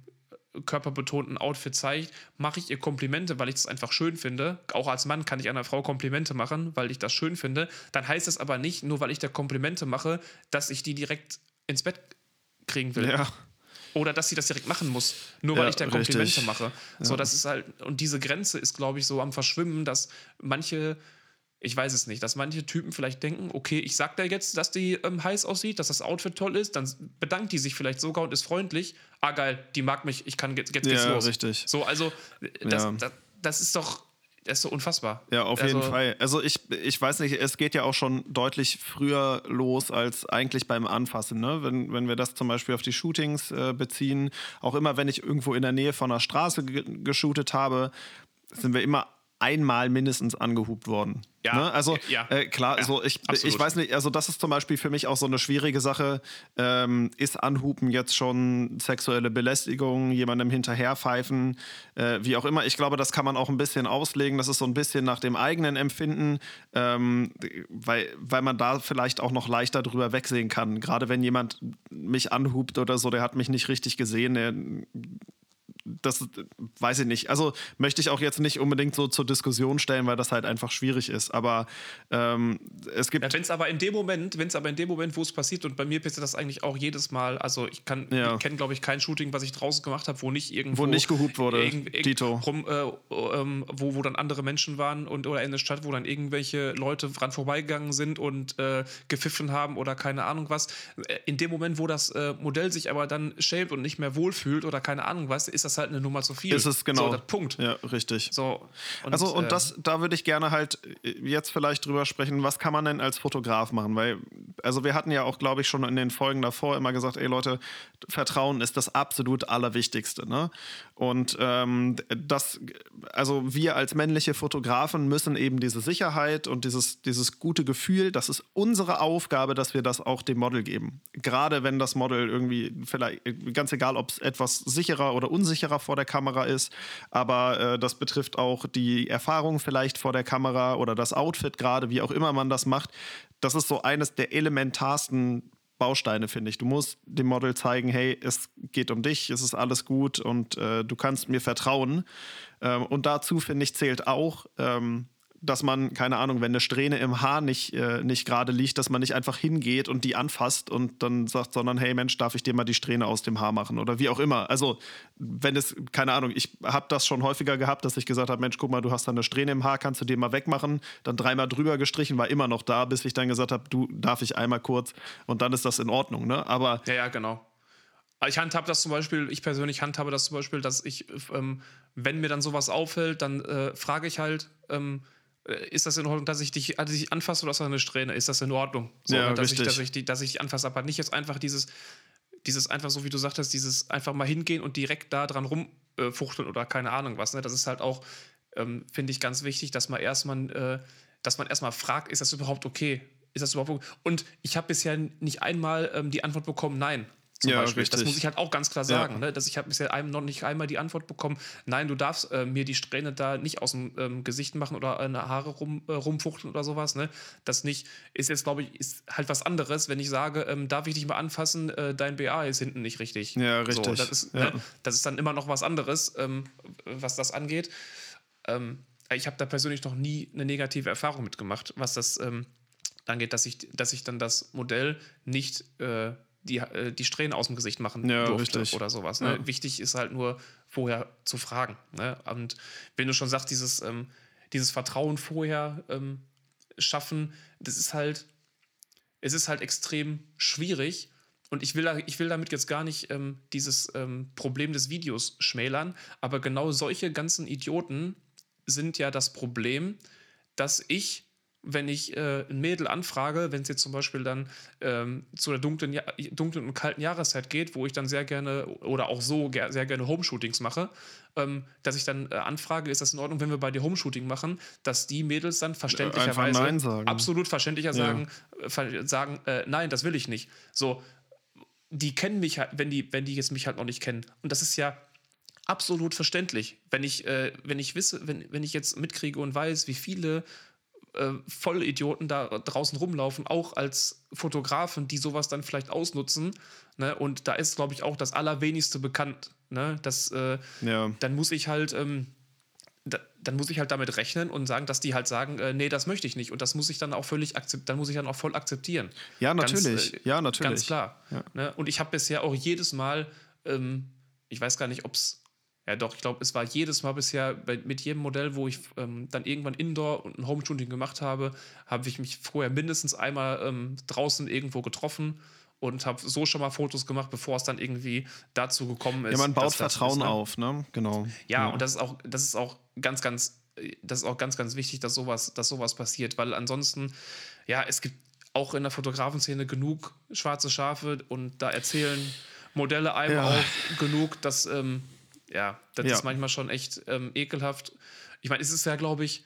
körperbetonten Outfit zeigt, mache ich ihr Komplimente, weil ich das einfach schön finde. Auch als Mann kann ich einer Frau Komplimente machen, weil ich das schön finde. Dann heißt es aber nicht, nur weil ich der Komplimente mache, dass ich die direkt ins Bett kriegen will. ja. Oder dass sie das direkt machen muss, nur weil ich der Komplimente richtig. mache. So, das ist halt, und diese Grenze ist, glaube ich, so am Verschwimmen, dass manche ich weiß es nicht, dass manche Typen vielleicht denken, okay, ich sag da jetzt, dass die ähm, heiß aussieht, dass das Outfit toll ist, dann bedankt die sich vielleicht sogar und ist freundlich. Ah, geil, die mag mich, ich kann jetzt, jetzt geht's ja, los. richtig. So, also, das, ja. das, das ist doch, das ist so unfassbar. Ja, auf also, jeden Fall. Also ich, ich weiß nicht, es geht ja auch schon deutlich früher los als eigentlich beim Anfassen. Ne? Wenn, wenn wir das zum Beispiel auf die Shootings äh, beziehen, auch immer wenn ich irgendwo in der Nähe von einer Straße geshootet habe, sind wir immer einmal mindestens angehupt worden. Ja, ne? Also ja, äh, klar, ja, so ich, ich weiß nicht, also das ist zum Beispiel für mich auch so eine schwierige Sache. Ähm, ist Anhupen jetzt schon sexuelle Belästigung, jemandem hinterherpfeifen, äh, wie auch immer. Ich glaube, das kann man auch ein bisschen auslegen. Das ist so ein bisschen nach dem eigenen Empfinden, ähm, weil, weil man da vielleicht auch noch leichter drüber wegsehen kann. Gerade wenn jemand mich anhupt oder so, der hat mich nicht richtig gesehen, der das weiß ich nicht. Also möchte ich auch jetzt nicht unbedingt so zur Diskussion stellen, weil das halt einfach schwierig ist. Aber ähm, es gibt. Ja, wenn es aber in dem Moment, wenn es aber in dem Moment, wo es passiert, und bei mir passiert das eigentlich auch jedes Mal, also ich kann, ja. kenne, glaube ich, kein Shooting, was ich draußen gemacht habe, wo nicht irgendwo. Wo nicht gehupt wurde, irgend, irgend, Tito. Rum, äh, ähm, wo, wo dann andere Menschen waren und oder in der Stadt, wo dann irgendwelche Leute dran vorbeigegangen sind und äh, gepfiffen haben oder keine Ahnung was. In dem Moment, wo das äh, Modell sich aber dann schämt und nicht mehr wohlfühlt oder keine Ahnung was, ist das halt eine Nummer zu viel. Ist es genau. So, Punkt. Ja, richtig. So, und, also, und äh, das, da würde ich gerne halt jetzt vielleicht drüber sprechen, was kann man denn als Fotograf machen? Weil, also wir hatten ja auch, glaube ich, schon in den Folgen davor immer gesagt, ey Leute, Vertrauen ist das absolut Allerwichtigste. Ne? Und ähm, das, also wir als männliche Fotografen müssen eben diese Sicherheit und dieses, dieses gute Gefühl, das ist unsere Aufgabe, dass wir das auch dem Model geben. Gerade wenn das Model irgendwie, vielleicht, ganz egal, ob es etwas sicherer oder unsicherer vor der Kamera ist, aber äh, das betrifft auch die Erfahrung vielleicht vor der Kamera oder das Outfit gerade, wie auch immer man das macht. Das ist so eines der elementarsten Bausteine, finde ich. Du musst dem Model zeigen, hey, es geht um dich, es ist alles gut und äh, du kannst mir vertrauen. Ähm, und dazu, finde ich, zählt auch, ähm, dass man, keine Ahnung, wenn eine Strähne im Haar nicht, äh, nicht gerade liegt, dass man nicht einfach hingeht und die anfasst und dann sagt, sondern hey Mensch, darf ich dir mal die Strähne aus dem Haar machen oder wie auch immer. Also, wenn es, keine Ahnung, ich habe das schon häufiger gehabt, dass ich gesagt habe, Mensch, guck mal, du hast da eine Strähne im Haar, kannst du dir mal wegmachen? Dann dreimal drüber gestrichen, war immer noch da, bis ich dann gesagt habe, du darf ich einmal kurz und dann ist das in Ordnung, ne? Aber. Ja, ja, genau. Ich handhabe das zum Beispiel, ich persönlich handhabe das zum Beispiel, dass ich, ähm, wenn mir dann sowas auffällt, dann äh, frage ich halt, ähm, äh, ist das in Ordnung, dass ich dich, dass ich anfasse oder ist das eine Strähne? Ist das in Ordnung? So, ja, dass, ich, dass, ich, die, dass ich anfasse, aber nicht jetzt einfach dieses, dieses einfach so, wie du sagtest, dieses einfach mal hingehen und direkt da dran rumfuchteln äh, oder keine Ahnung was. Ne? Das ist halt auch, ähm, finde ich, ganz wichtig, dass man erstmal, äh, dass man erstmal fragt, ist das überhaupt okay? Ist das überhaupt okay? Und ich habe bisher nicht einmal ähm, die Antwort bekommen, nein zum ja, Beispiel. Richtig. Das muss ich halt auch ganz klar sagen. Ja. Ne? Dass ich habe bisher einem noch nicht einmal die Antwort bekommen, nein, du darfst äh, mir die Strähne da nicht aus dem ähm, Gesicht machen oder eine Haare rum, äh, rumfuchteln oder sowas. Ne? Das nicht, ist jetzt, glaube ich, ist halt was anderes, wenn ich sage, ähm, darf ich dich mal anfassen, äh, dein BA ist hinten nicht richtig. Ja, richtig. So, das, ist, ja. Ne? das ist dann immer noch was anderes, ähm, was das angeht. Ähm, ich habe da persönlich noch nie eine negative Erfahrung mitgemacht, was das ähm, angeht, dass ich, dass ich dann das Modell nicht äh, die, äh, die Strähnen aus dem Gesicht machen ja, durfte richtig. oder sowas. Ne? Ja. Wichtig ist halt nur vorher zu fragen. Ne? Und wenn du schon sagst, dieses, ähm, dieses Vertrauen vorher ähm, schaffen, das ist halt, es ist halt extrem schwierig. Und ich will, ich will damit jetzt gar nicht ähm, dieses ähm, Problem des Videos schmälern, aber genau solche ganzen Idioten sind ja das Problem, dass ich wenn ich äh, ein Mädel anfrage, wenn es jetzt zum Beispiel dann ähm, zu der dunklen, dunklen und kalten Jahreszeit geht, wo ich dann sehr gerne oder auch so ger sehr gerne Homeshootings mache, ähm, dass ich dann äh, anfrage, ist das in Ordnung, wenn wir bei dir Homeshooting machen, dass die Mädels dann verständlicherweise absolut verständlicher sagen, ja. äh, sagen äh, nein, das will ich nicht. So, die kennen mich halt, wenn die, wenn die jetzt mich halt noch nicht kennen. Und das ist ja absolut verständlich, wenn ich, äh, wenn ich wisse, wenn, wenn ich jetzt mitkriege und weiß, wie viele äh, Vollidioten da draußen rumlaufen, auch als Fotografen, die sowas dann vielleicht ausnutzen. Ne? Und da ist, glaube ich, auch das Allerwenigste bekannt. Ne? Das, äh, ja. Dann muss ich halt. Ähm, da, dann muss ich halt damit rechnen und sagen, dass die halt sagen, äh, nee, das möchte ich nicht. Und das muss ich dann auch völlig akzeptieren, dann muss ich dann auch voll akzeptieren. Ja, natürlich. Ganz, äh, ja, natürlich. Ganz klar. Ja. Ne? Und ich habe bisher auch jedes Mal ähm, ich weiß gar nicht, ob es, ja doch, ich glaube, es war jedes Mal bisher bei, mit jedem Modell, wo ich ähm, dann irgendwann Indoor und ein Home-Shooting gemacht habe, habe ich mich vorher mindestens einmal ähm, draußen irgendwo getroffen und habe so schon mal Fotos gemacht, bevor es dann irgendwie dazu gekommen ist. Ja, man baut Vertrauen ist, ne? auf, ne? Genau. Ja, ja, und das ist auch, das ist auch ganz, ganz, das ist auch ganz, ganz wichtig, dass sowas, dass sowas passiert, weil ansonsten, ja, es gibt auch in der Fotografenszene genug schwarze Schafe und da erzählen Modelle einem ja. auch genug, dass, ähm, ja, das ja. ist manchmal schon echt ähm, ekelhaft. Ich meine, es ist ja, glaube ich,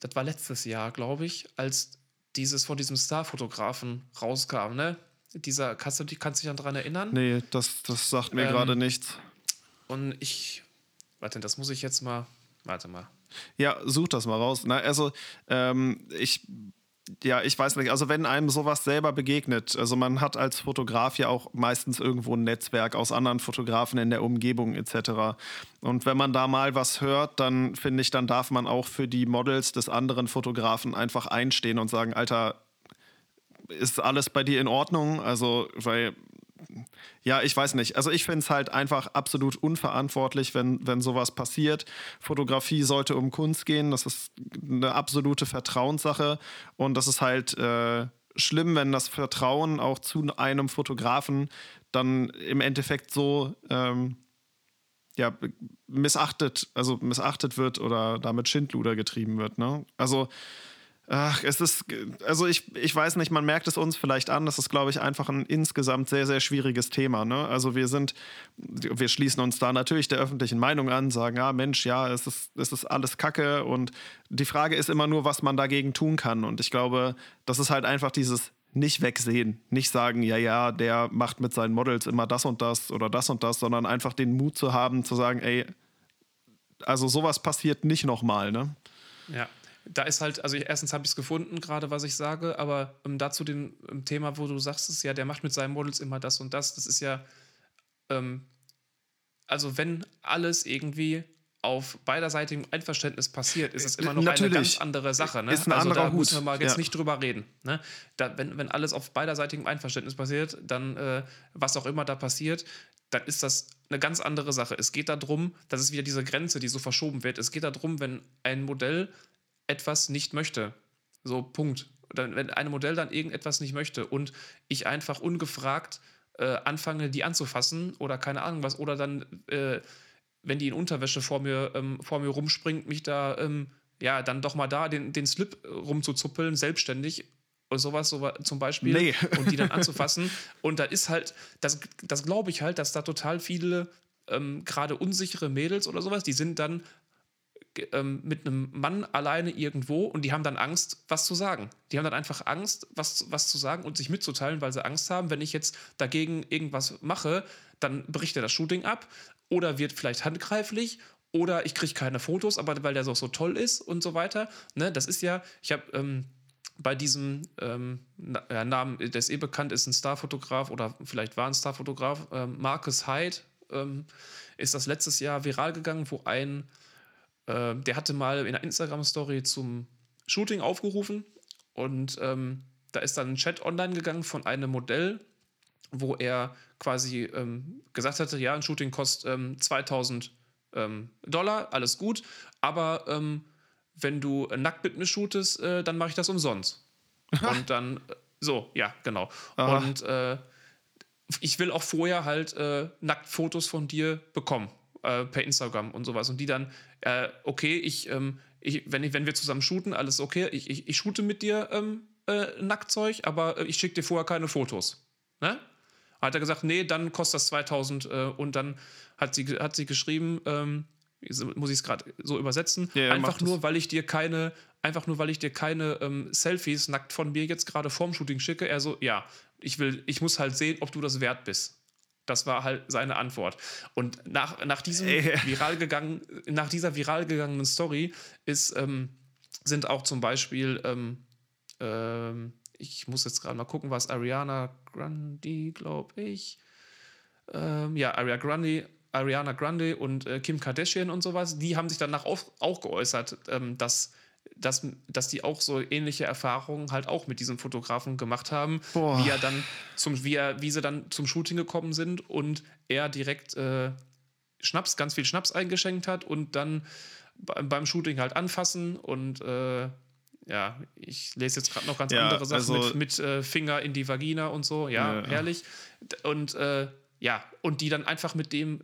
das war letztes Jahr, glaube ich, als dieses von diesem Starfotografen rauskam, ne? Dieser, kannst du, kannst du dich daran erinnern? Nee, das, das sagt mir ähm, gerade nichts. Und ich, warte, das muss ich jetzt mal, warte mal. Ja, such das mal raus. Na, also, ähm, ich ja, ich weiß nicht. Also wenn einem sowas selber begegnet, also man hat als Fotograf ja auch meistens irgendwo ein Netzwerk aus anderen Fotografen in der Umgebung etc. Und wenn man da mal was hört, dann finde ich, dann darf man auch für die Models des anderen Fotografen einfach einstehen und sagen, Alter, ist alles bei dir in Ordnung? Also, weil ja, ich weiß nicht. Also ich finde es halt einfach absolut unverantwortlich, wenn, wenn sowas passiert. Fotografie sollte um Kunst gehen. Das ist eine absolute Vertrauenssache. Und das ist halt äh, schlimm, wenn das Vertrauen auch zu einem Fotografen dann im Endeffekt so ähm, ja, missachtet, also missachtet wird oder damit Schindluder getrieben wird. Ne? Also Ach, es ist, also ich, ich weiß nicht, man merkt es uns vielleicht an, das ist, glaube ich, einfach ein insgesamt sehr, sehr schwieriges Thema. Ne? Also wir sind, wir schließen uns da natürlich der öffentlichen Meinung an, sagen, ja, Mensch, ja, es ist, es ist alles Kacke und die Frage ist immer nur, was man dagegen tun kann. Und ich glaube, das ist halt einfach dieses nicht wegsehen, nicht sagen, ja, ja, der macht mit seinen Models immer das und das oder das und das, sondern einfach den Mut zu haben, zu sagen, ey, also sowas passiert nicht nochmal, ne? Ja, da ist halt, also ich, erstens habe ich es gefunden, gerade was ich sage, aber um, dazu dem um Thema, wo du sagst, ist ja, der macht mit seinen Models immer das und das, das ist ja, ähm, also wenn alles irgendwie auf beiderseitigem Einverständnis passiert, ist es immer noch Natürlich. eine ganz andere Sache. Ne? Ist ein also da Hut. müssen wir mal jetzt ja. nicht drüber reden. Ne? Da, wenn, wenn alles auf beiderseitigem Einverständnis passiert, dann äh, was auch immer da passiert, dann ist das eine ganz andere Sache. Es geht darum, das ist wieder diese Grenze, die so verschoben wird. Es geht darum, wenn ein Modell etwas nicht möchte. So, Punkt. Dann, wenn ein Modell dann irgendetwas nicht möchte und ich einfach ungefragt äh, anfange, die anzufassen oder keine Ahnung was, oder dann, äh, wenn die in Unterwäsche vor mir, ähm, vor mir rumspringt, mich da, ähm, ja, dann doch mal da den, den Slip rumzuzuppeln, selbstständig oder sowas, so, zum Beispiel, nee. und die dann anzufassen. Und da ist halt, das, das glaube ich halt, dass da total viele ähm, gerade unsichere Mädels oder sowas, die sind dann ähm, mit einem Mann alleine irgendwo und die haben dann Angst, was zu sagen. Die haben dann einfach Angst, was, was zu sagen und sich mitzuteilen, weil sie Angst haben, wenn ich jetzt dagegen irgendwas mache, dann bricht er das Shooting ab oder wird vielleicht handgreiflich oder ich kriege keine Fotos, aber weil der so, so toll ist und so weiter. Ne, das ist ja, ich habe ähm, bei diesem ähm, ja, Namen, der ist eh bekannt, ist ein Starfotograf oder vielleicht war ein Starfotograf, ähm, Marcus Hyde, ähm, ist das letztes Jahr viral gegangen, wo ein äh, der hatte mal in einer Instagram-Story zum Shooting aufgerufen und ähm, da ist dann ein Chat online gegangen von einem Modell, wo er quasi ähm, gesagt hatte, ja, ein Shooting kostet ähm, 2000 ähm, Dollar, alles gut, aber ähm, wenn du nackt mit mir shootest, äh, dann mache ich das umsonst. und dann, äh, so, ja, genau. Aha. Und äh, ich will auch vorher halt äh, Nacktfotos von dir bekommen äh, per Instagram und sowas. Und die dann, äh, okay, ich, ähm, ich, wenn, ich, wenn wir zusammen shooten, alles okay, ich, ich, ich shoote mit dir ähm, äh, Nacktzeug, aber äh, ich schicke dir vorher keine Fotos. Ne? Hat er gesagt, nee, dann kostet das 2000 äh, und dann hat sie, hat sie geschrieben, ähm, muss ich es gerade so übersetzen, ja, ja, einfach nur, weil ich dir keine, einfach nur, weil ich dir keine ähm, Selfies nackt von mir jetzt gerade vorm Shooting schicke. Er so, ja, ich will, ich muss halt sehen, ob du das wert bist. Das war halt seine Antwort. Und nach, nach, diesem viral gegangen, nach dieser viral gegangenen Story ist, ähm, sind auch zum Beispiel, ähm, ähm, ich muss jetzt gerade mal gucken, was Ariana Grande, glaube ich. Ähm, ja, Ariana Grande, Ariana Grande und äh, Kim Kardashian und sowas, die haben sich danach auch, auch geäußert, ähm, dass dass, dass die auch so ähnliche Erfahrungen halt auch mit diesem Fotografen gemacht haben, Boah. wie er dann zum, wie er, wie sie dann zum Shooting gekommen sind und er direkt äh, Schnaps, ganz viel Schnaps eingeschenkt hat und dann beim Shooting halt anfassen und äh, ja, ich lese jetzt gerade noch ganz ja, andere Sachen also, mit, mit äh, Finger in die Vagina und so, ja, ja. herrlich. Und äh, ja, und die dann einfach mit dem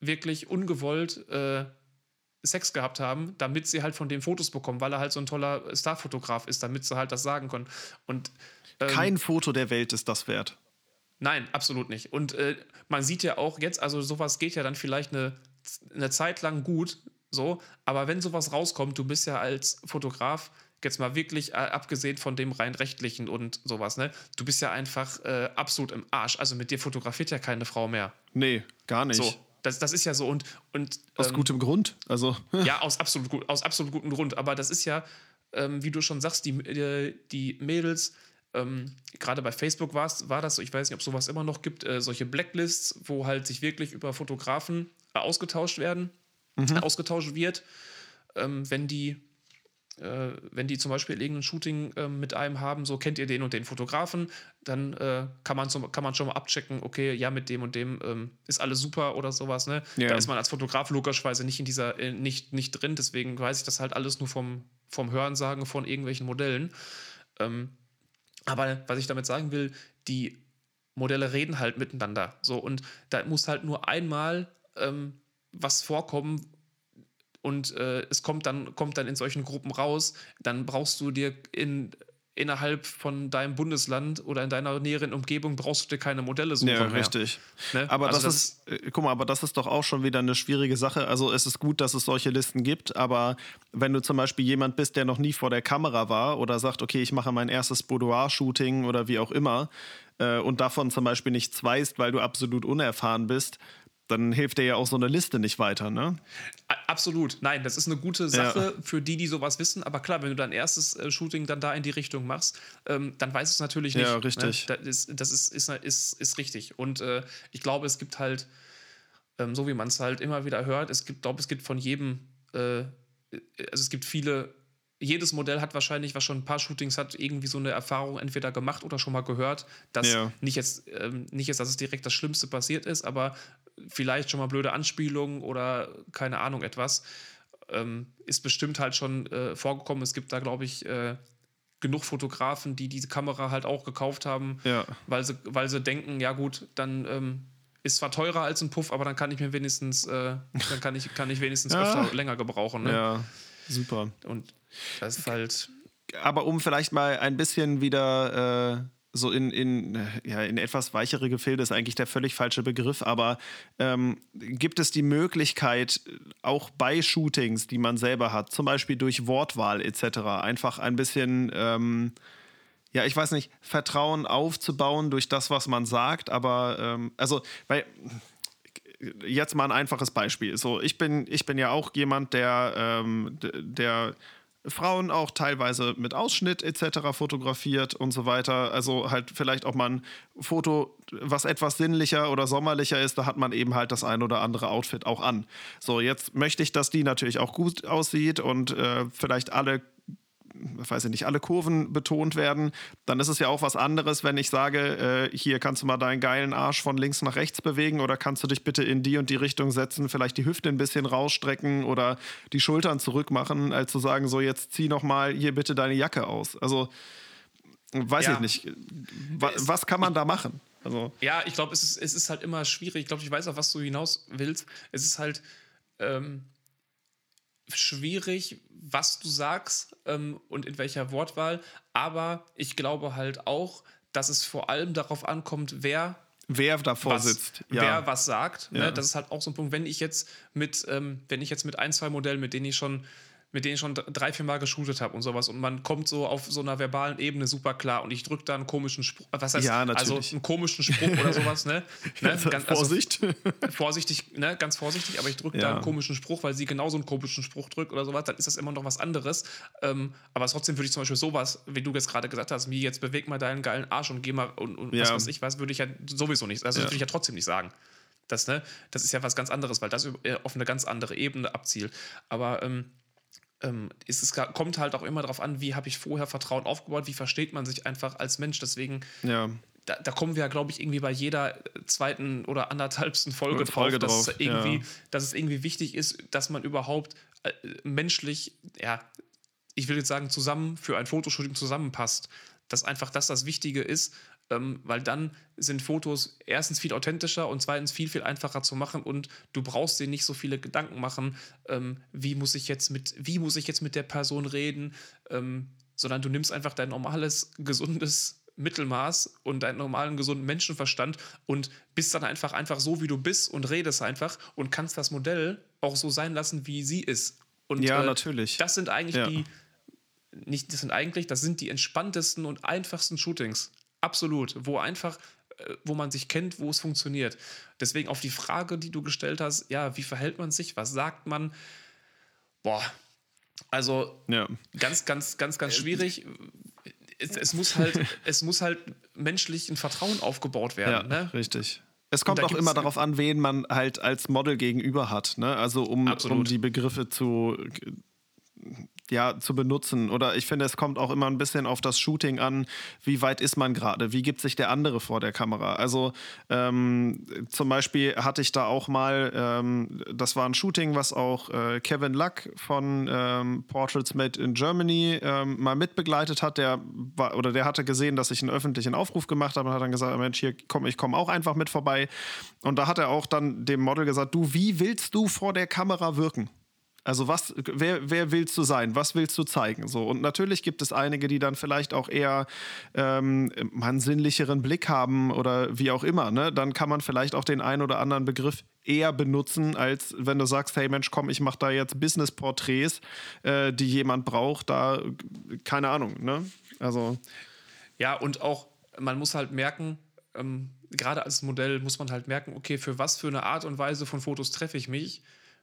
wirklich ungewollt äh, Sex gehabt haben, damit sie halt von dem Fotos bekommen, weil er halt so ein toller Starfotograf ist, damit sie halt das sagen können. Und ähm, kein Foto der Welt ist das wert. Nein, absolut nicht. Und äh, man sieht ja auch jetzt, also sowas geht ja dann vielleicht eine, eine Zeit lang gut, so, aber wenn sowas rauskommt, du bist ja als Fotograf jetzt mal wirklich äh, abgesehen von dem rein rechtlichen und sowas, ne? Du bist ja einfach äh, absolut im Arsch. Also mit dir fotografiert ja keine Frau mehr. Nee, gar nicht. So, das, das ist ja so und. und aus ähm, gutem Grund. Also. ja, aus absolut, aus absolut gutem Grund. Aber das ist ja, ähm, wie du schon sagst, die, die, die Mädels, ähm, gerade bei Facebook war das so, ich weiß nicht, ob sowas immer noch gibt, äh, solche Blacklists, wo halt sich wirklich über Fotografen äh, ausgetauscht werden, mhm. ausgetauscht wird, ähm, wenn die äh, wenn die zum Beispiel irgendein Shooting äh, mit einem haben, so kennt ihr den und den Fotografen, dann äh, kann, man zum, kann man schon mal abchecken, okay, ja, mit dem und dem ähm, ist alles super oder sowas. Ne? Ja. Da ist man als Fotograf logischerweise nicht in dieser, äh, nicht, nicht drin, deswegen weiß ich das halt alles nur vom, vom Hörensagen von irgendwelchen Modellen. Ähm, aber was ich damit sagen will, die Modelle reden halt miteinander. So, und da muss halt nur einmal ähm, was vorkommen, und äh, es kommt dann, kommt dann in solchen Gruppen raus, dann brauchst du dir in, innerhalb von deinem Bundesland oder in deiner näheren Umgebung brauchst du dir keine Modelle suchen. Ja, richtig. Ne? Aber also das, ist, äh, guck mal, aber das ist doch auch schon wieder eine schwierige Sache. Also es ist gut, dass es solche Listen gibt, aber wenn du zum Beispiel jemand bist, der noch nie vor der Kamera war oder sagt, okay, ich mache mein erstes Boudoir-Shooting oder wie auch immer äh, und davon zum Beispiel nichts weißt, weil du absolut unerfahren bist, dann hilft dir ja auch so eine Liste nicht weiter, ne? Absolut. Nein, das ist eine gute Sache ja. für die, die sowas wissen. Aber klar, wenn du dein erstes äh, Shooting dann da in die Richtung machst, ähm, dann weißt du es natürlich nicht. Ja, ne? richtig. Ne? Das, ist, das ist, ist, ist, ist richtig. Und äh, ich glaube, es gibt halt, ähm, so wie man es halt immer wieder hört, es gibt, glaube es gibt von jedem, äh, also es gibt viele jedes Modell hat wahrscheinlich, was schon ein paar Shootings hat, irgendwie so eine Erfahrung entweder gemacht oder schon mal gehört, dass ja. nicht, jetzt, ähm, nicht jetzt, dass es direkt das Schlimmste passiert ist, aber vielleicht schon mal blöde Anspielungen oder keine Ahnung etwas. Ähm, ist bestimmt halt schon äh, vorgekommen. Es gibt da, glaube ich, äh, genug Fotografen, die diese Kamera halt auch gekauft haben, ja. weil, sie, weil sie denken, ja gut, dann ähm, ist zwar teurer als ein Puff, aber dann kann ich mir wenigstens, äh, dann kann ich, kann ich wenigstens ja. länger gebrauchen. Ne? Ja, super. Und das ist halt. Aber um vielleicht mal ein bisschen wieder äh, so in, in, ja, in etwas weichere Gefilde ist eigentlich der völlig falsche Begriff, aber ähm, gibt es die Möglichkeit, auch bei Shootings, die man selber hat, zum Beispiel durch Wortwahl etc., einfach ein bisschen, ähm, ja, ich weiß nicht, Vertrauen aufzubauen durch das, was man sagt, aber ähm, also, weil jetzt mal ein einfaches Beispiel. So, ich bin, ich bin ja auch jemand, der, ähm, der Frauen auch teilweise mit Ausschnitt etc. fotografiert und so weiter. Also halt vielleicht auch mal ein Foto, was etwas sinnlicher oder sommerlicher ist, da hat man eben halt das ein oder andere Outfit auch an. So, jetzt möchte ich, dass die natürlich auch gut aussieht und äh, vielleicht alle weiß ich nicht, alle Kurven betont werden, dann ist es ja auch was anderes, wenn ich sage, äh, hier kannst du mal deinen geilen Arsch von links nach rechts bewegen oder kannst du dich bitte in die und die Richtung setzen, vielleicht die Hüfte ein bisschen rausstrecken oder die Schultern zurückmachen, als zu sagen, so jetzt zieh noch mal hier bitte deine Jacke aus. Also weiß ja. ich nicht. Was, was kann man da machen? Also. Ja, ich glaube, es ist, es ist halt immer schwierig. Ich glaube, ich weiß auch, was du hinaus willst. Es ist halt ähm, schwierig, was du sagst ähm, und in welcher Wortwahl. Aber ich glaube halt auch, dass es vor allem darauf ankommt, wer wer davor was, sitzt. Ja. Wer was sagt. Ne? Ja. Ne? Das ist halt auch so ein Punkt, wenn ich jetzt mit, ähm, wenn ich jetzt mit ein, zwei Modellen, mit denen ich schon mit denen ich schon drei, vier Mal geshootet habe und sowas. Und man kommt so auf so einer verbalen Ebene super klar und ich drücke da einen komischen Spruch, was heißt, ja, also einen komischen Spruch oder sowas, ne? ne? Ganz, also, Vorsicht. vorsichtig, ne? Ganz vorsichtig, aber ich drücke ja. da einen komischen Spruch, weil sie genauso einen komischen Spruch drückt oder sowas, dann ist das immer noch was anderes. Ähm, aber trotzdem würde ich zum Beispiel sowas, wie du jetzt gerade gesagt hast, wie jetzt beweg mal deinen geilen Arsch und geh mal und, und ja. was weiß ich was, würde ich ja sowieso nicht, also ja. würde ich ja trotzdem nicht sagen. Das, ne, das ist ja was ganz anderes, weil das auf eine ganz andere Ebene abzielt. Aber ähm, ähm, ist es kommt halt auch immer darauf an, wie habe ich vorher Vertrauen aufgebaut, wie versteht man sich einfach als Mensch. Deswegen, ja. da, da, kommen wir ja, glaube ich, irgendwie bei jeder zweiten oder anderthalbsten Folge, Folge drauf, drauf, dass, es irgendwie, ja. dass es irgendwie wichtig ist, dass man überhaupt äh, menschlich, ja, ich will jetzt sagen, zusammen für ein Fotoshooting zusammenpasst. Dass einfach das das Wichtige ist, ähm, weil dann sind Fotos erstens viel authentischer und zweitens viel, viel einfacher zu machen und du brauchst dir nicht so viele Gedanken machen, ähm, wie, muss ich jetzt mit, wie muss ich jetzt mit der Person reden, ähm, sondern du nimmst einfach dein normales, gesundes Mittelmaß und deinen normalen, gesunden Menschenverstand und bist dann einfach, einfach so, wie du bist und redest einfach und kannst das Modell auch so sein lassen, wie sie ist. Und, ja, äh, natürlich. Das sind eigentlich ja. die, nicht, das sind eigentlich, das sind die entspanntesten und einfachsten Shootings. Absolut. Wo einfach, äh, wo man sich kennt, wo es funktioniert. Deswegen auf die Frage, die du gestellt hast, ja, wie verhält man sich, was sagt man? Boah, also ja. ganz, ganz, ganz, ganz schwierig. Es, es, muss halt, es muss halt menschlich ein Vertrauen aufgebaut werden. Ja, ne? richtig. Es kommt auch immer darauf an, wen man halt als Model gegenüber hat. Ne? Also um, um die Begriffe zu ja, zu benutzen. Oder ich finde, es kommt auch immer ein bisschen auf das Shooting an, wie weit ist man gerade, wie gibt sich der andere vor der Kamera. Also ähm, zum Beispiel hatte ich da auch mal, ähm, das war ein Shooting, was auch äh, Kevin Luck von ähm, Portraits Made in Germany ähm, mal mitbegleitet hat. Der war, oder der hatte gesehen, dass ich einen öffentlichen Aufruf gemacht habe und hat dann gesagt, Mensch, hier komm, ich komme auch einfach mit vorbei. Und da hat er auch dann dem Model gesagt, du, wie willst du vor der Kamera wirken? Also was, wer, wer willst du sein? Was willst du zeigen? So und natürlich gibt es einige, die dann vielleicht auch eher ähm, einen sinnlicheren Blick haben oder wie auch immer. Ne? Dann kann man vielleicht auch den einen oder anderen Begriff eher benutzen, als wenn du sagst, hey Mensch, komm, ich mache da jetzt Business-Porträts, äh, die jemand braucht. Da keine Ahnung. Ne? Also ja und auch man muss halt merken. Ähm, gerade als Modell muss man halt merken, okay, für was für eine Art und Weise von Fotos treffe ich mich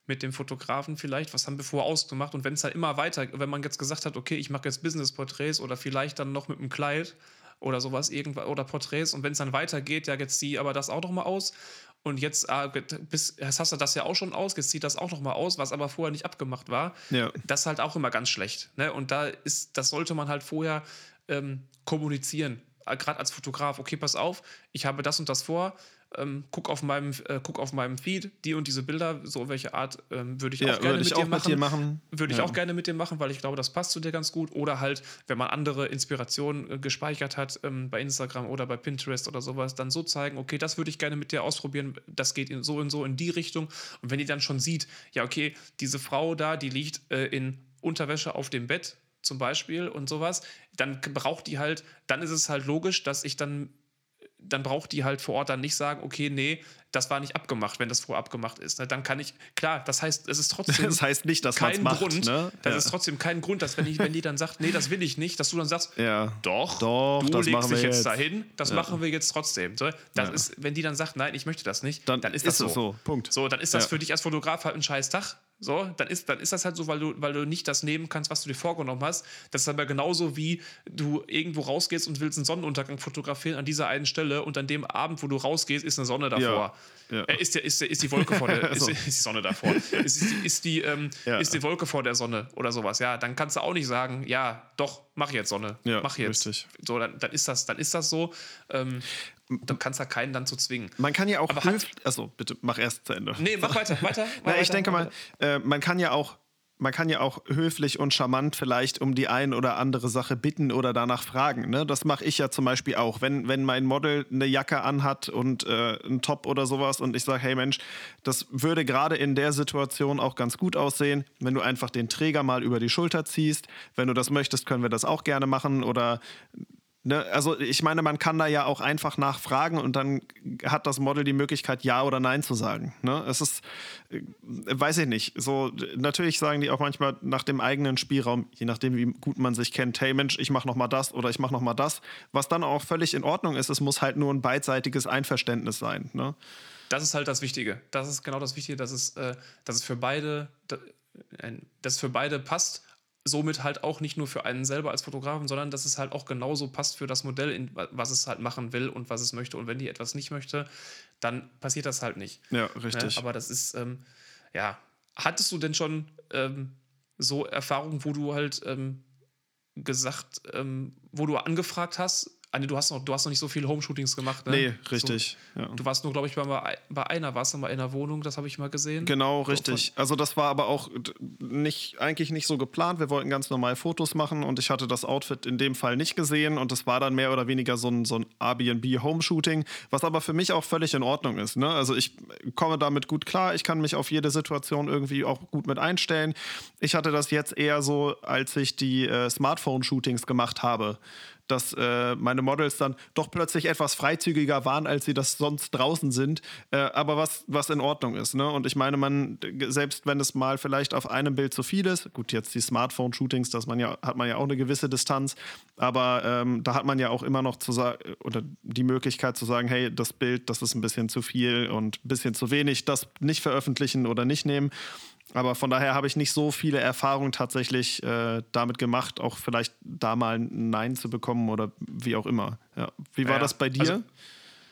mit dem Fotografen vielleicht, was haben wir vorher ausgemacht und wenn es halt immer weiter, wenn man jetzt gesagt hat, okay, ich mache jetzt Business-Porträts oder vielleicht dann noch mit einem Kleid oder sowas irgendwas oder Porträts und wenn es dann weitergeht, ja, jetzt zieh aber das auch noch mal aus und jetzt, äh, bis, jetzt hast du das ja auch schon aus, jetzt zieht das auch noch mal aus, was aber vorher nicht abgemacht war. Ja. Das ist halt auch immer ganz schlecht. Ne? Und da ist, das sollte man halt vorher ähm, kommunizieren. Äh, Gerade als Fotograf, okay, pass auf, ich habe das und das vor ähm, guck, auf meinem, äh, guck auf meinem Feed, die und diese Bilder, so welche Art ähm, würde ich ja, auch gerne mit, dir, auch mit dir machen. Würde ich ja. auch gerne mit dir machen, weil ich glaube, das passt zu dir ganz gut. Oder halt, wenn man andere Inspirationen äh, gespeichert hat ähm, bei Instagram oder bei Pinterest oder sowas, dann so zeigen, okay, das würde ich gerne mit dir ausprobieren, das geht in, so und so in die Richtung. Und wenn die dann schon sieht, ja, okay, diese Frau da, die liegt äh, in Unterwäsche auf dem Bett, zum Beispiel und sowas, dann braucht die halt, dann ist es halt logisch, dass ich dann dann braucht die halt vor Ort dann nicht sagen, okay, nee, das war nicht abgemacht, wenn das vorher abgemacht ist. Ne? Dann kann ich, klar, das heißt, es ist trotzdem. Das heißt nicht, dass kein macht, Grund. Ne? Das ja. ist trotzdem kein Grund, dass wenn, ich, wenn die dann sagt, nee, das will ich nicht, dass du dann sagst, ja. doch, doch, du das legst machen wir dich jetzt jetzt dahin, das ja. machen wir jetzt trotzdem. So, das ist, wenn die dann sagt, nein, ich möchte das nicht, Dann, dann, ist das es so. so. Punkt. So, dann ist das für dich als Fotograf halt ein scheiß Tag. So, dann ist, dann ist das halt so, weil du, weil du nicht das nehmen kannst, was du dir vorgenommen hast. Das ist aber genauso wie du irgendwo rausgehst und willst einen Sonnenuntergang fotografieren an dieser einen Stelle und an dem Abend, wo du rausgehst, ist eine Sonne davor. Ja. Äh, ist, der, ist, der, ist die Wolke vor der So. ist, ist die Sonne davor. ist, ist, die, ist, die, ähm, Ja. ist die Wolke vor der Sonne oder sowas. Ja, dann kannst du auch nicht sagen, ja, doch, mach jetzt Sonne. Ja, mach jetzt. richtig. So, dann, dann ist das, dann ist das so. Ähm, dann kannst du ja keinen dann zu zwingen. Man kann ja auch. Aber hat- höf- Achso, bitte, mach erst zu Ende. Nee, mach weiter, weiter. mach Na, ich weiter, denke mach mal, äh, man kann ja auch. Man kann ja auch höflich und charmant vielleicht um die ein oder andere Sache bitten oder danach fragen. Ne? Das mache ich ja zum Beispiel auch. Wenn, wenn mein Model eine Jacke anhat und äh, einen Top oder sowas und ich sage, hey Mensch, das würde gerade in der Situation auch ganz gut aussehen, wenn du einfach den Träger mal über die Schulter ziehst. Wenn du das möchtest, können wir das auch gerne machen oder Ne, also ich meine, man kann da ja auch einfach nachfragen und dann hat das Model die Möglichkeit, ja oder nein zu sagen. Ne? Es ist, äh, weiß ich nicht. So natürlich sagen die auch manchmal nach dem eigenen Spielraum, je nachdem wie gut man sich kennt, hey Mensch, ich mach noch mal das oder ich mach noch mal das, was dann auch völlig in Ordnung ist. Es muss halt nur ein beidseitiges Einverständnis sein. Ne? Das ist halt das Wichtige. Das ist genau das Wichtige, dass es, äh, dass es für beide, dass es für beide passt. Somit halt auch nicht nur für einen selber als Fotografen, sondern dass es halt auch genauso passt für das Modell, in, was es halt machen will und was es möchte. Und wenn die etwas nicht möchte, dann passiert das halt nicht. Ja, Ne? richtig. Aber das ist, ähm, ja. Hattest du denn schon ähm, so Erfahrungen, wo du halt ähm, gesagt, ähm, wo du angefragt hast, Anne, du hast noch, du hast noch nicht so viele Homeshootings gemacht, ne? Nee, richtig. So, ja. Du warst nur, glaube ich, bei, bei einer, warst du mal in einer Wohnung, das habe ich mal gesehen. Genau, richtig. Also das war aber auch nicht, eigentlich nicht so geplant. Wir wollten ganz normal Fotos machen und ich hatte das Outfit in dem Fall nicht gesehen und es war dann mehr oder weniger so ein, so ein Airbnb-Homeshooting, was aber für mich auch völlig in Ordnung ist. Ne? Also ich komme damit gut klar, ich kann mich auf jede Situation irgendwie auch gut mit einstellen. Ich hatte das jetzt eher so, als ich die äh, Smartphone-Shootings gemacht habe dass äh, meine Models dann doch plötzlich etwas freizügiger waren, als sie das sonst draußen sind, äh, aber was, was in Ordnung ist. Ne? Und ich meine, man, selbst wenn es mal vielleicht auf einem Bild zu viel ist, gut, jetzt die Smartphone-Shootings, das man ja, hat man ja auch eine gewisse Distanz, aber ähm, da hat man ja auch immer noch zu oder die Möglichkeit zu sagen, hey, das Bild, das ist ein bisschen zu viel und ein bisschen zu wenig, das nicht veröffentlichen oder nicht nehmen. Aber von daher habe ich nicht so viele Erfahrungen tatsächlich äh, damit gemacht, auch vielleicht da mal ein Nein zu bekommen oder wie auch immer. Ja. Wie war ja, das bei dir? Also,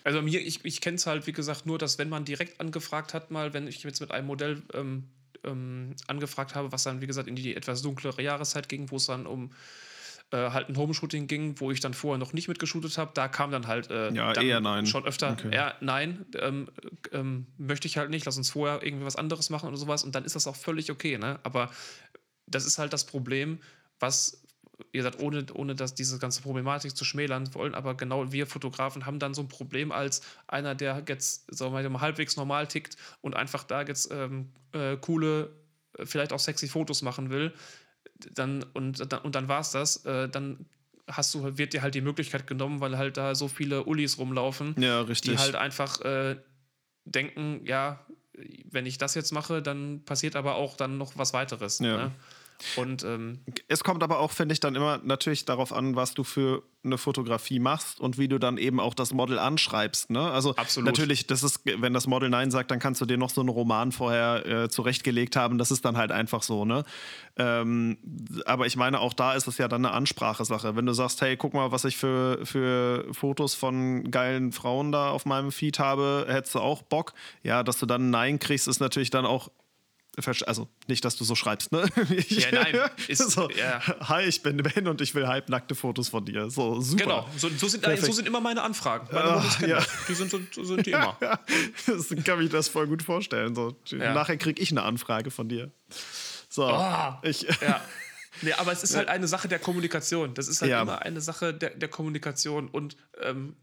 also mir, ich, ich kenne es halt, wie gesagt, nur, dass wenn man direkt angefragt hat, mal, wenn ich jetzt mit einem Modell ähm, ähm, angefragt habe, was dann, wie gesagt, in die etwas dunklere Jahreszeit ging, wo es dann um äh, halt ein Home-Shooting ging, wo ich dann vorher noch nicht mitgeshootet habe, da kam dann halt äh, ja, dann eher nein. schon öfter, okay. eher nein, ähm, ähm, möchte ich halt nicht, lass uns vorher irgendwie was anderes machen oder sowas und dann ist das auch völlig okay, ne? Aber das ist halt das Problem, was ihr sagt, ohne, ohne dass diese ganze Problematik zu schmälern wollen, aber genau wir Fotografen haben dann so ein Problem als einer, der jetzt, sagen wir mal, halbwegs normal tickt und einfach da jetzt ähm, äh, coole, äh, vielleicht auch sexy Fotos machen will, dann, und, und dann war es das, äh, dann hast du, wird dir halt die Möglichkeit genommen, weil halt da so viele Ullis rumlaufen, ja, die halt einfach äh, denken, ja, wenn ich das jetzt mache, dann passiert aber auch dann noch was weiteres. Ja. Ne? Und ähm, es kommt aber auch, finde ich, dann immer natürlich darauf an, was du für eine Fotografie machst und wie du dann eben auch das Model anschreibst. Ne? Also Absolut. natürlich, das ist, wenn das Model Nein sagt, dann kannst du dir noch so einen Roman vorher äh, zurechtgelegt haben. Das ist dann halt einfach so. Ne? Ähm, aber ich meine, auch da ist es ja dann eine Ansprachesache. Wenn du sagst, hey, guck mal, was ich für, für Fotos von geilen Frauen da auf meinem Feed habe, hättest du auch Bock? Ja, dass du dann Nein kriegst, ist natürlich dann auch also nicht, dass du so schreibst, ne? Ja, nein. Ist, so, ja. Hi, ich bin Ben und ich will halbnackte Fotos von dir. So, super. Genau, so, so, sind, so sind, immer meine Anfragen. Meine Ach, ja. Die sind, so, sind die immer. Ja, das kann ich das voll gut vorstellen. So, Nachher kriege ich eine Anfrage von dir. So, oh, ich. Ja. Nee, aber es ist halt eine Sache der Kommunikation. Das ist halt immer eine Sache der, der Kommunikation. Und, ähm,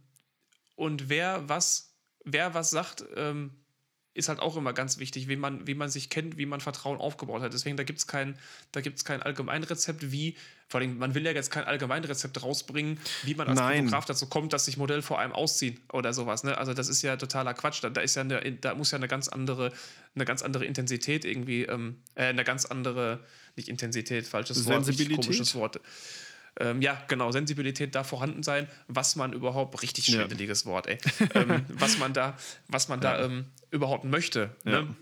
und wer was, wer was sagt, ähm, ist halt auch immer ganz wichtig, wie man, wie man sich kennt, wie man Vertrauen aufgebaut hat. Deswegen, da gibt es kein, kein Allgemeinrezept, wie, vor allem, man will ja jetzt kein Allgemeinrezept rausbringen, wie man als Nein. Fotograf dazu kommt, dass sich Modell vor einem ausziehen oder sowas. Ne? Also das ist ja totaler Quatsch. Da, da, ist ja eine, da muss ja eine ganz andere, eine ganz andere Intensität irgendwie, ähm, äh, eine ganz andere, nicht Intensität, falsches Wort, komisches Wort ähm, ja, genau, Sensibilität da vorhanden sein, was man überhaupt, richtig schwindeliges ja. Wort, ey, ähm, was man da, was man da ähm, überhaupt möchte. Ne?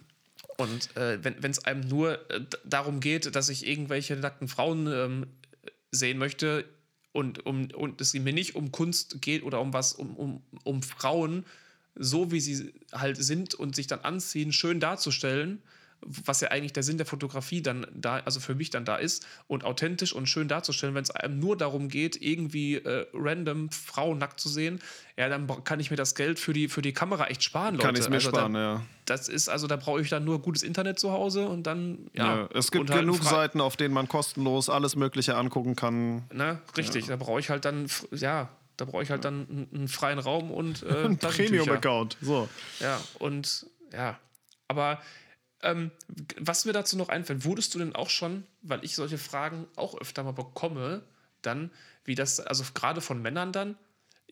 Und äh, wenn es einem nur äh, darum geht, dass ich irgendwelche nackten Frauen ähm, sehen möchte und, um, und es mir nicht um Kunst geht oder um was, um, um, um Frauen, so wie sie halt sind und sich dann anziehen, schön darzustellen, was ja eigentlich der Sinn der Fotografie dann da, also für mich dann da ist, und authentisch und schön darzustellen, wenn es einem nur darum geht, irgendwie äh, random Frauen nackt zu sehen, ja, dann kann ich mir das Geld für die, für die Kamera echt sparen, Leute. Kann ich mir also sparen, da, ja. Das ist, also da brauche ich dann nur gutes Internet zu Hause und dann, ja. ja es gibt halt genug Seiten, auf denen man kostenlos alles Mögliche angucken kann. Ne, richtig, ja. da brauche ich halt dann, ja, da brauche ich halt dann einen, einen freien Raum und äh, ein Premium-Account. So. Ja, und ja. Aber ähm, was mir dazu noch einfällt, wurdest du denn auch schon, weil ich solche Fragen auch öfter mal bekomme, dann, wie das, also gerade von Männern dann,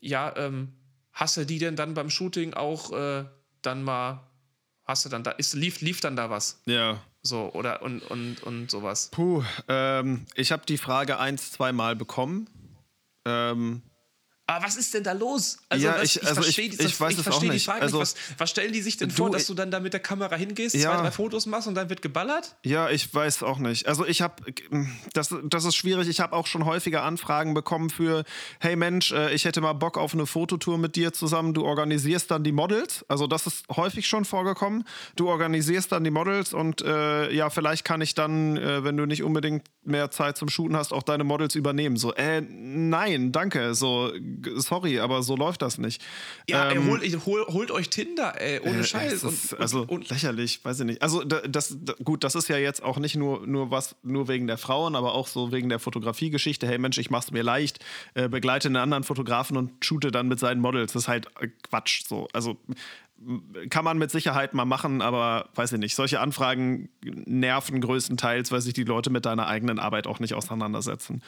ja, ähm, hast du die denn dann beim Shooting auch äh, dann mal, hast du dann da, ist, lief, lief dann da was? Ja. So, oder und, und, und sowas. Puh, ähm, ich habe die Frage ein, zwei Mal bekommen. Ähm, Aber was ist denn da los? Also, ja, ich, also ich, ich, ich weiß ich auch nicht. Frage also, nicht. Was, was, stellen die sich denn du, vor, dass du dann da mit der Kamera hingehst, ja, zwei, drei Fotos machst und dann wird geballert? Ja, ich weiß auch nicht. Also ich habe, das, das ist schwierig. Ich habe auch schon häufiger Anfragen bekommen für, hey Mensch, äh, ich hätte mal Bock auf eine Fototour mit dir zusammen. Du organisierst dann die Models. Also das ist häufig schon vorgekommen. Du organisierst dann die Models und äh, ja, vielleicht kann ich dann, äh, wenn du nicht unbedingt mehr Zeit zum Shooten hast, auch deine Models übernehmen. So, äh, nein, danke. So, sorry, aber so läuft das nicht. Ja, ähm, ey, holt, hol, holt euch Tinder, ey, ohne äh, Scheiß. Ist, und, also und, lächerlich, weiß ich nicht. Also das, das, gut, das ist ja jetzt auch nicht nur, nur was, nur wegen der Frauen, aber auch so wegen der Fotografiegeschichte. Hey Mensch, ich mach's mir leicht, äh, begleite einen anderen Fotografen und shoote dann mit seinen Models. Das ist halt äh, Quatsch. So, also kann man mit Sicherheit mal machen, aber weiß ich nicht. Solche Anfragen nerven größtenteils, weil sich die Leute mit deiner eigenen Arbeit auch nicht auseinandersetzen.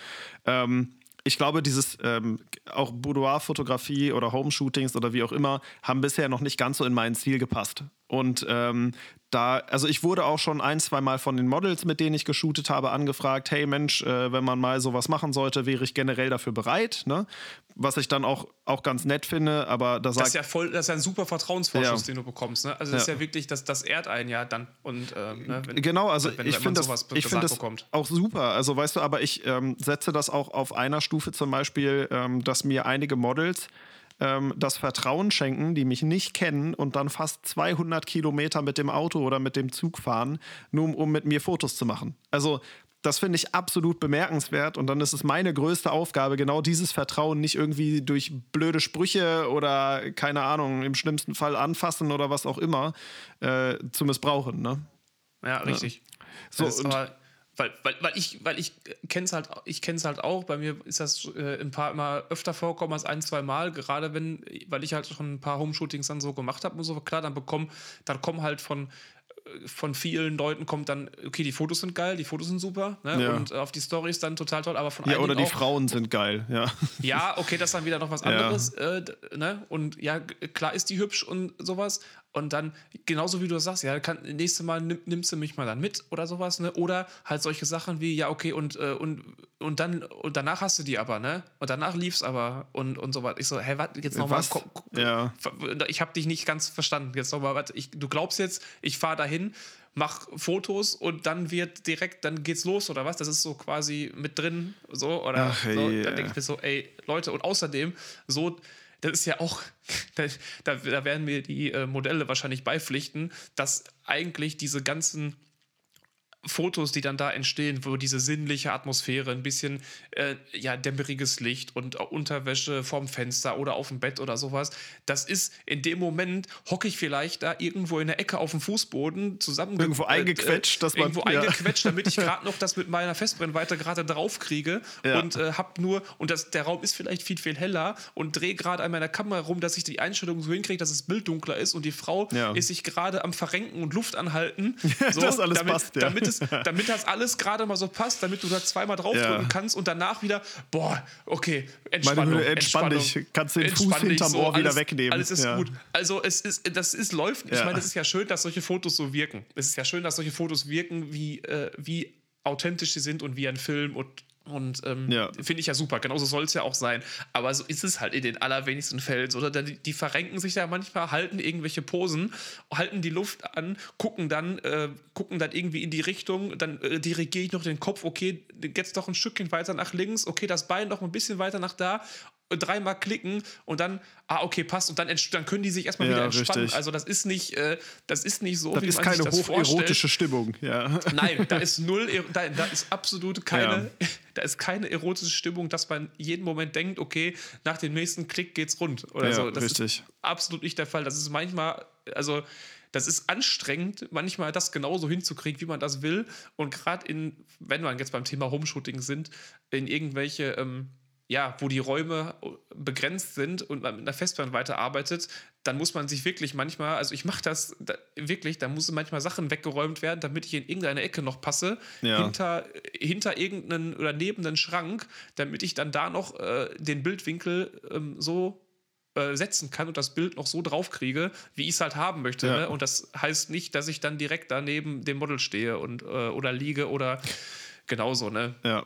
Ähm, ich glaube, dieses ähm, auch Boudoir-Fotografie oder Home-Shootings oder wie auch immer haben bisher noch nicht ganz so in mein Ziel gepasst. Und ähm, da, also ich wurde auch schon ein, zwei Mal von den Models, mit denen ich geshootet habe, angefragt, hey Mensch, äh, wenn man mal sowas machen sollte, wäre ich generell dafür bereit. Ne? Was ich dann auch, auch ganz nett finde, aber da sagt, Das ist ja voll, das ist ja ein super Vertrauensvorschuss, ja. den du bekommst. Ne? Also das ja. ist ja wirklich, das, das ehrt einen ja dann. Und, ähm, ne, wenn, genau, also wenn, ich finde das, ich find das auch super. Also weißt du, aber ich ähm, setze das auch auf einer Stufe zum Beispiel, ähm, dass mir einige Models ähm, das Vertrauen schenken, die mich nicht kennen und dann fast 200 Kilometer mit dem Auto oder mit dem Zug fahren, nur um mit mir Fotos zu machen. Also das finde ich absolut bemerkenswert und dann ist es meine größte Aufgabe, genau dieses Vertrauen nicht irgendwie durch blöde Sprüche oder keine Ahnung, im schlimmsten Fall anfassen oder was auch immer äh, zu missbrauchen. Ne? Ja, richtig. Ja. So, und, weil, weil, weil ich, weil ich kenne es halt, ich kenne halt auch. Bei mir ist das äh, ein paar immer öfter vorkommen als ein, zwei Mal. Gerade wenn, weil ich halt schon ein paar Homeshootings dann so gemacht habe und so, klar, dann bekommen, dann kommen halt von von vielen Leuten kommt dann, okay, die Fotos sind geil, die Fotos sind super, ne? ja. und auf die Stories dann total toll, aber von Ja, oder die auch, Frauen sind geil, ja. Ja, okay, das ist dann wieder noch was anderes, ja. äh, ne? Und ja, klar ist die hübsch und sowas. Und dann, genauso wie du sagst, ja, kann, nächstes Mal nimm, nimmst du mich mal dann mit oder sowas, ne? Oder halt solche Sachen wie, ja, okay, und, äh, und, und dann, und danach hast du die aber, ne? Und danach lief's aber und, und so weiter. Ich so, hä, warte, jetzt nochmal. Ja. Ich habe dich nicht ganz verstanden. Jetzt nochmal, warte, du glaubst jetzt, ich fahre dahin, mach Fotos und dann wird direkt, dann geht's los oder was? Das ist so quasi mit drin, so, oder Ach, so. Yeah. Dann denke ich mir so, ey, Leute, und außerdem, so das ist ja auch, da, da werden mir die äh, Modelle wahrscheinlich beipflichten, dass eigentlich diese ganzen Fotos, die dann da entstehen, wo diese sinnliche Atmosphäre, ein bisschen äh, ja, dämmeriges Licht und Unterwäsche vorm Fenster oder auf dem Bett oder sowas, das ist in dem Moment, hocke ich vielleicht da irgendwo in der Ecke auf dem Fußboden zusammen. Irgendwo eingequetscht, äh, dass man. Irgendwo ja. eingequetscht, damit ich gerade noch das mit meiner Festbrennweite gerade drauf kriege ja. und äh, hab nur, und das, der Raum ist vielleicht viel, viel heller und drehe gerade an meiner Kamera rum, dass ich die Einstellung so hinkriege, dass das Bild dunkler ist und die Frau ja. ist sich gerade am Verrenken und Luft anhalten. So, das alles damit, passt, ja. damit es, damit das alles gerade mal so passt, damit du da zweimal draufdrücken ja. kannst und danach wieder, boah, okay, Entspannung. Meine, entspann dich, kannst den Fuß hinterm so, Ohr wieder alles, wegnehmen. Alles ist ja. gut. Also es ist, das ist, läuft. Ich meine, es ist ja schön, dass solche Fotos so wirken. Es ist ja schön, dass solche Fotos wirken, wie, äh, wie authentisch sie sind und wie ein Film und und ähm, ja. finde ich ja super, genauso soll es ja auch sein. Aber so ist es halt in den allerwenigsten Fällen. Oder die, die, verrenken sich ja manchmal, halten irgendwelche Posen, halten die Luft an, gucken dann, äh, gucken dann irgendwie in die Richtung, dann äh, dirigiere ich noch den Kopf, okay, jetzt doch ein Stückchen weiter nach links, okay, das Bein noch ein bisschen weiter nach da dreimal klicken und dann, ah, okay, passt. Und dann, dann können die sich erstmal ja, wieder entspannen. Richtig. Also das ist nicht, äh, das ist nicht so, das wie ist man keine sich das hocherotische Stimmung, ja. Nein, da ist null, da, da ist absolut keine, ja. da ist keine erotische Stimmung, dass man jeden Moment denkt, okay, nach dem nächsten Klick geht's rund oder ja, so. Das richtig. ist absolut nicht der Fall. Das ist manchmal, also das ist anstrengend, manchmal das genauso hinzukriegen, wie man das will. Und gerade in, wenn wir jetzt beim Thema Homeshooting sind, in irgendwelche ähm, ja, wo die Räume äh, begrenzt sind und man mit einer Festplatte weiterarbeitet, dann muss man sich wirklich manchmal, also ich mache das da, wirklich, da müssen manchmal Sachen weggeräumt werden, damit ich in irgendeine Ecke noch passe, ja. hinter, hinter irgendeinen oder neben einen Schrank, damit ich dann da noch äh, den Bildwinkel ähm, so äh, setzen kann und das Bild noch so draufkriege, wie ich es halt haben möchte. Ja. Ne? Und das heißt nicht, dass ich dann direkt daneben dem Model stehe und, äh, oder liege oder genauso, ne? Ja.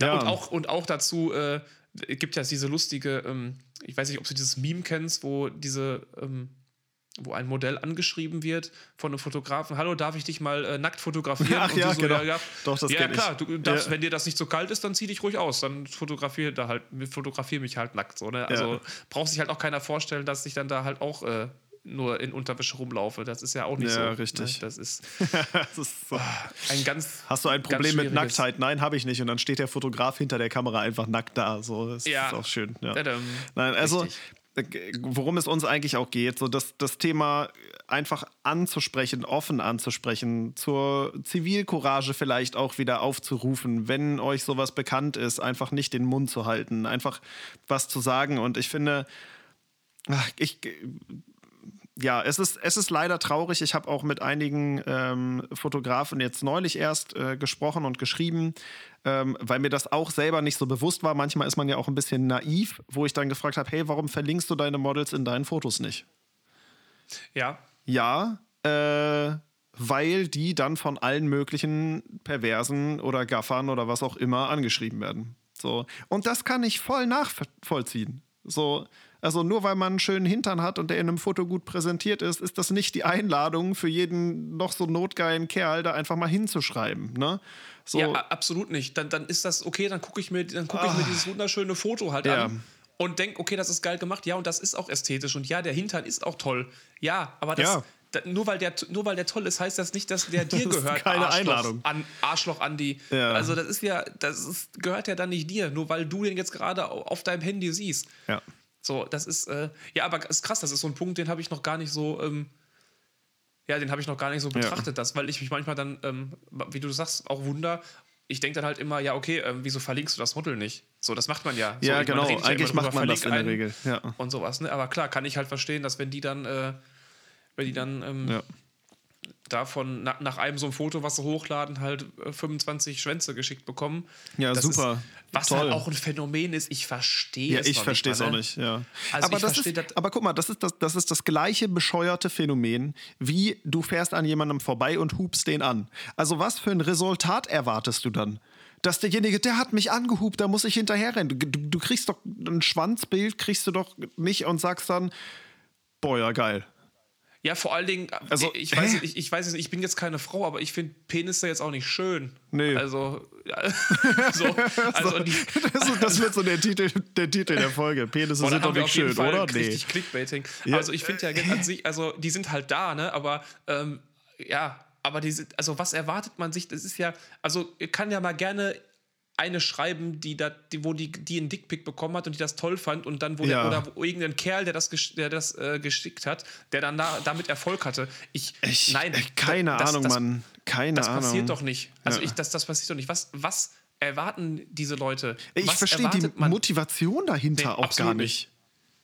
Ja. Und, auch, und auch dazu, äh, es gibt ja diese lustige, ähm, ich weiß nicht, ob du dieses Meme kennst, wo diese, ähm, wo ein Modell angeschrieben wird von einem Fotografen, hallo, darf ich dich mal äh, nackt fotografieren? Ach, ja, so, genau. ja. Doch, das ja kenn klar, du darfst, Ja. wenn dir das nicht so kalt ist, dann zieh dich ruhig aus, dann fotografiere da halt, fotografiere mich halt nackt, so, ne? Also Ja. braucht sich halt auch keiner vorstellen, dass ich dann da halt auch äh, nur in Unterwäsche rumlaufe. Das ist ja auch nicht Ja, so. richtig. Ne? Das ist Das ist so. ein ganz. Hast du ein Problem mit Nacktheit? Nein, habe ich nicht. Und dann steht der Fotograf hinter der Kamera einfach nackt da. So, das Ja. ist auch schön. Ja. Tadam. Nein, also Richtig. äh, worum es uns eigentlich auch geht, so das, das Thema einfach anzusprechen, offen anzusprechen, zur Zivilcourage vielleicht auch wieder aufzurufen, wenn euch sowas bekannt ist, einfach nicht den Mund zu halten, einfach was zu sagen. Und ich finde, ich ja, es ist, es ist leider traurig. Ich habe auch mit einigen ähm, Fotografen jetzt neulich erst äh, gesprochen und geschrieben, ähm, weil mir das auch selber nicht so bewusst war. Manchmal ist man ja auch ein bisschen naiv, wo ich dann gefragt habe, hey, warum verlinkst du deine Models in deinen Fotos nicht? Ja, Ja, äh, weil die dann von allen möglichen Perversen oder Gaffern oder was auch immer angeschrieben werden. So. Und das kann ich voll nachvollziehen. So, also nur weil man einen schönen Hintern hat und der in einem Foto gut präsentiert ist, ist das nicht die Einladung für jeden noch so notgeilen Kerl, da einfach mal hinzuschreiben. Ne? So, ja, absolut nicht. Dann, dann ist das okay, dann gucke ich, mir, dann guck ich mir dieses wunderschöne Foto halt Ah. Ja. an und denke, okay, das ist geil gemacht. Ja, und das ist auch ästhetisch. Und ja, der Hintern ist auch toll. Ja, aber das. Ja. Da, nur, weil der, nur weil der toll ist, heißt das nicht, dass der dir Das gehört. keine Arschloch, Einladung. An, Arschloch Andi. Ja. Also, das ist ja, das ist, gehört ja dann nicht dir, nur weil du den jetzt gerade au- auf deinem Handy siehst. ja. So, das ist, äh, ja, aber ist krass, das ist so ein Punkt, den habe ich noch gar nicht so, ähm, ja, den habe ich noch gar nicht so betrachtet, das, weil ich mich manchmal dann, ähm, wie du sagst, auch wunder, ich denke dann halt immer, ja, okay, ähm, wieso verlinkst du das Model nicht? So, das macht man ja. So, Ja, genau. ja Eigentlich immer macht drüber, man das in der Regel. Ja. Und sowas, ne? Aber klar, kann ich halt verstehen, dass wenn die dann, äh, wenn die dann ähm, Ja. Davon na, nach einem so einem Foto, was sie hochladen, halt äh, 25 Schwänze geschickt bekommen. Ja, Das super. Ist, was Toll. halt auch ein Phänomen ist, ich verstehe Ja, es ich noch verstehe es auch nicht, ja. Also aber, ich das ist, das- aber guck mal, das ist das, das ist das gleiche bescheuerte Phänomen, wie du fährst an jemandem vorbei und hupst den an. Also was für ein Resultat erwartest du dann? Dass derjenige, der hat mich angehupt, da muss ich hinterherrennen. Du, du, du kriegst doch ein Schwanzbild, kriegst du doch nicht und sagst dann, boah, ja, geil. Ja, vor allen Dingen, Also, ich, ich, weiß, ich, ich weiß es nicht, ich bin jetzt keine Frau, aber ich finde Penisse jetzt auch nicht schön. Nee. Also, ja, so, also die, Das, ist, das wird so der Titel, der Titel der Folge. Penisse sind doch nicht schön, Fall oder? Nee. richtig Clickbaiting. Ja. Also ich finde ja an sich, also die sind halt da, ne? Aber ähm, ja, aber die sind, also was erwartet man sich? Das ist ja, also kann ja mal gerne eine schreiben, die da, die, wo die, die einen Dickpick bekommen hat und die das toll fand und dann wo Ja. der, oder wo irgendein Kerl, der das, der das äh, geschickt hat, der dann da, damit Erfolg hatte. Ich, Ich, nein, äh, keine das, Ahnung, das, Mann. Keine Das Ahnung. passiert doch nicht. Also Ja. ich, das, das passiert doch nicht. Was, was erwarten diese Leute? Ich was verstehe die man? Motivation dahinter Nee, auch gar nicht.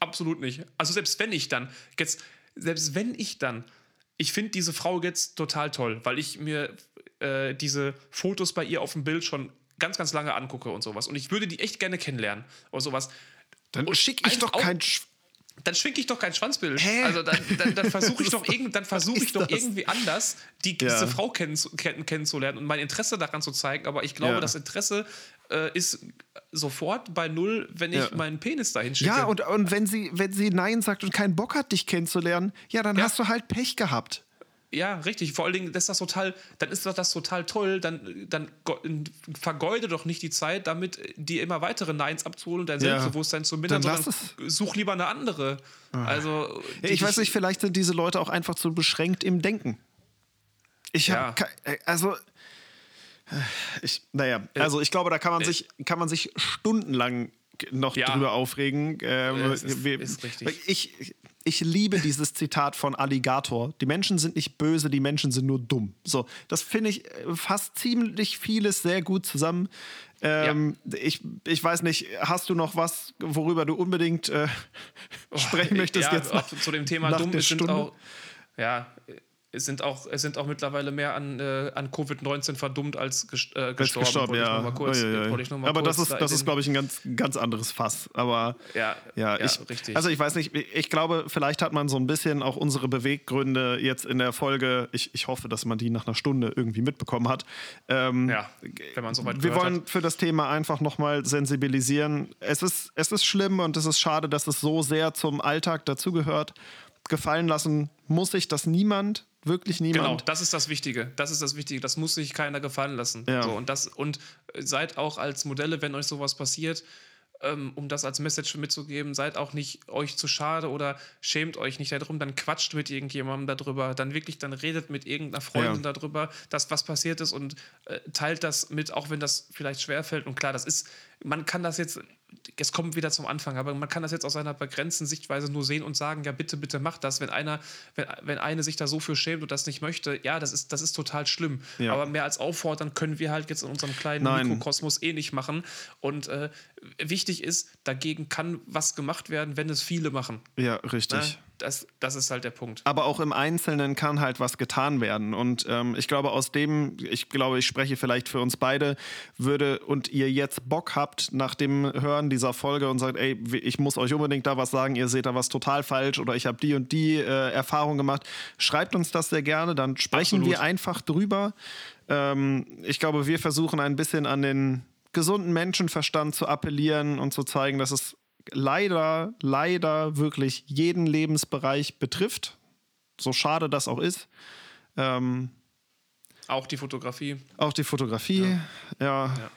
Absolut nicht. Also selbst wenn ich dann, jetzt, selbst wenn ich dann, ich finde diese Frau jetzt total toll, weil ich mir äh, diese Fotos bei ihr auf dem Bild schon ganz, ganz lange angucke und sowas. Und ich würde die echt gerne kennenlernen oder sowas. Dann schicke ich doch kein. Dann schwinge ich doch kein Schwanzbild. Hä? Also dann, dann, dann versuche ich doch, irgend, dann versuch ich doch irgendwie anders, die, Ja. diese Frau kenn, kenn, kennenzulernen und mein Interesse daran zu zeigen. Aber ich glaube, Ja. das Interesse äh, ist sofort bei null, wenn ich Ja. meinen Penis dahin schicke. Ja, und, und wenn, sie, wenn sie Nein sagt und keinen Bock hat, dich kennenzulernen, ja, dann hast du halt Pech gehabt. Ja, richtig. Vor allen Dingen ist das total, dann ist das total toll. Dann, dann vergeude doch nicht die Zeit, damit die immer weitere Neins abzuholen und dein Ja. Selbstbewusstsein zu mindern, Dann sondern such lieber eine andere. Also, Ja, ich weiß nicht, vielleicht sind diese Leute auch einfach zu beschränkt im Denken. Ich Ja. habe also ich, naja, also ich glaube, da kann man sich kann man sich stundenlang noch Ja. drüber aufregen. Ähm, ist- wir- ist richtig. Ich, ich liebe dieses Zitat von Alligator. Die Menschen sind nicht böse, die Menschen sind nur dumm. So, das finde ich äh, fasst ziemlich vieles sehr gut zusammen. Ähm, ich, ich weiß nicht, hast du noch was, worüber du unbedingt äh, sprechen möchtest ja, jetzt? auch zu dem Thema nach dumm Stunde? auch, ja, es sind auch, es sind auch mittlerweile mehr an, äh, an Covid-19 verdummt als äh, gestorben. gestorben ja. Kurz, oh, ja, ja. Aber das ist, da das ist glaube ich, ein ganz, ganz anderes Fass. Aber ja, ja, ich, richtig. Also ich weiß nicht, ich glaube, vielleicht hat man so ein bisschen auch unsere Beweggründe jetzt in der Folge, ich, ich hoffe, dass man die nach einer Stunde irgendwie mitbekommen hat. Ähm, ja, wenn man so weit Wir wollen hat. für das Thema einfach nochmal sensibilisieren. Es ist, es ist schlimm und es ist schade, dass es so sehr zum Alltag dazugehört. Gefallen lassen muss sich das niemand wirklich niemand. Genau, das ist das Wichtige. Das ist das Wichtige. Das muss sich keiner gefallen lassen. Ja. So, und, das, und seid auch als Modelle, wenn euch sowas passiert, ähm, um das als Message mitzugeben, seid auch nicht euch zu schade oder schämt euch nicht darum, dann quatscht mit irgendjemandem darüber, dann wirklich, dann redet mit irgendeiner Freundin ja. darüber, dass was passiert ist und äh, teilt das mit, auch wenn das vielleicht schwerfällt. Und klar, das ist, man kann das jetzt es kommt wieder zum Anfang, aber man kann das jetzt aus einer begrenzten Sichtweise nur sehen und sagen, ja, bitte, bitte mach das. Wenn einer, wenn, wenn eine sich da so für schämt und das nicht möchte, ja, das ist, das ist total schlimm. Ja. Aber mehr als auffordern können wir halt jetzt in unserem kleinen Nein. Mikrokosmos eh nicht machen. Und äh, wichtig ist, dagegen kann was gemacht werden, wenn es viele machen. Ja, richtig. Das, das ist halt der Punkt. Aber auch im Einzelnen kann halt was getan werden. Und ähm, ich glaube, aus dem, ich glaube, ich spreche vielleicht für uns beide, würde und ihr jetzt Bock habt nach dem Hören dieser Folge und sagt, ey, ich muss euch unbedingt da was sagen, ihr seht da was total falsch oder ich habe die und die äh, Erfahrung gemacht, schreibt uns das sehr gerne, dann sprechen Absolut. wir einfach drüber. Ähm, ich glaube, wir versuchen ein bisschen an den gesunden Menschenverstand zu appellieren und zu zeigen, dass es leider, leider wirklich jeden Lebensbereich betrifft. So schade das auch ist. Ähm, auch die Fotografie. Auch die Fotografie, ja. ja.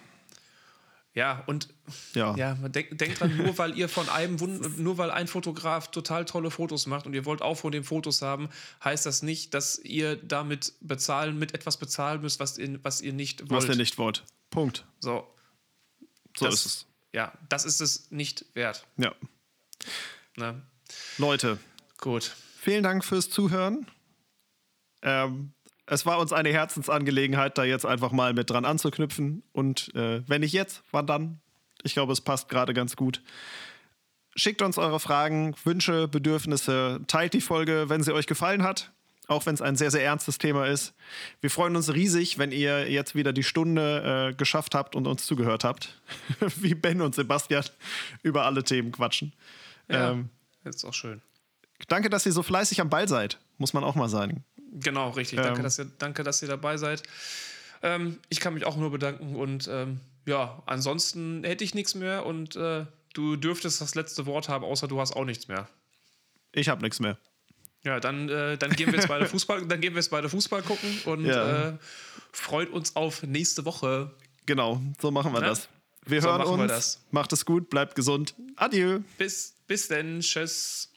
ja. und ja. ja denkt denk dran, nur weil ihr von einem, nur weil ein Fotograf total tolle Fotos macht und ihr wollt auch von den Fotos haben, heißt das nicht, dass ihr damit bezahlen, mit etwas bezahlen müsst, was ihr, was ihr nicht wollt. Was ihr nicht wollt. Punkt. So. So das, ist es ja, das ist es nicht wert. Ja. Ne? Leute. Gut. Vielen Dank fürs Zuhören. Ähm, es war uns eine Herzensangelegenheit, da jetzt einfach mal mit dran anzuknüpfen. Und äh, wenn nicht jetzt, wann dann? Ich glaube, es passt gerade ganz gut. Schickt uns eure Fragen, Wünsche, Bedürfnisse. Teilt die Folge, wenn sie euch gefallen hat auch wenn es ein sehr, sehr ernstes Thema ist. Wir freuen uns riesig, wenn ihr jetzt wieder die Stunde äh, geschafft habt und uns zugehört habt, wie Ben und Sebastian über alle Themen quatschen. Ja, ähm, ist auch schön. Danke, dass ihr so fleißig am Ball seid, muss man auch mal sagen. Genau, richtig. Ähm, danke, dass ihr, danke, dass ihr dabei seid. Ähm, ich kann mich auch nur bedanken und ähm, ja, ansonsten hätte ich nichts mehr und äh, du dürftest das letzte Wort haben, außer du hast auch nichts mehr. Ich habe nichts mehr. Ja, dann, äh, dann gehen wir jetzt beide Fußball, dann gehen wir jetzt beide Fußball gucken und ja. äh, freut uns auf nächste Woche. Genau, so machen wir ja? das. Wir so hören uns. Macht es gut, bleibt gesund. Adieu. Bis, bis denn. Tschüss.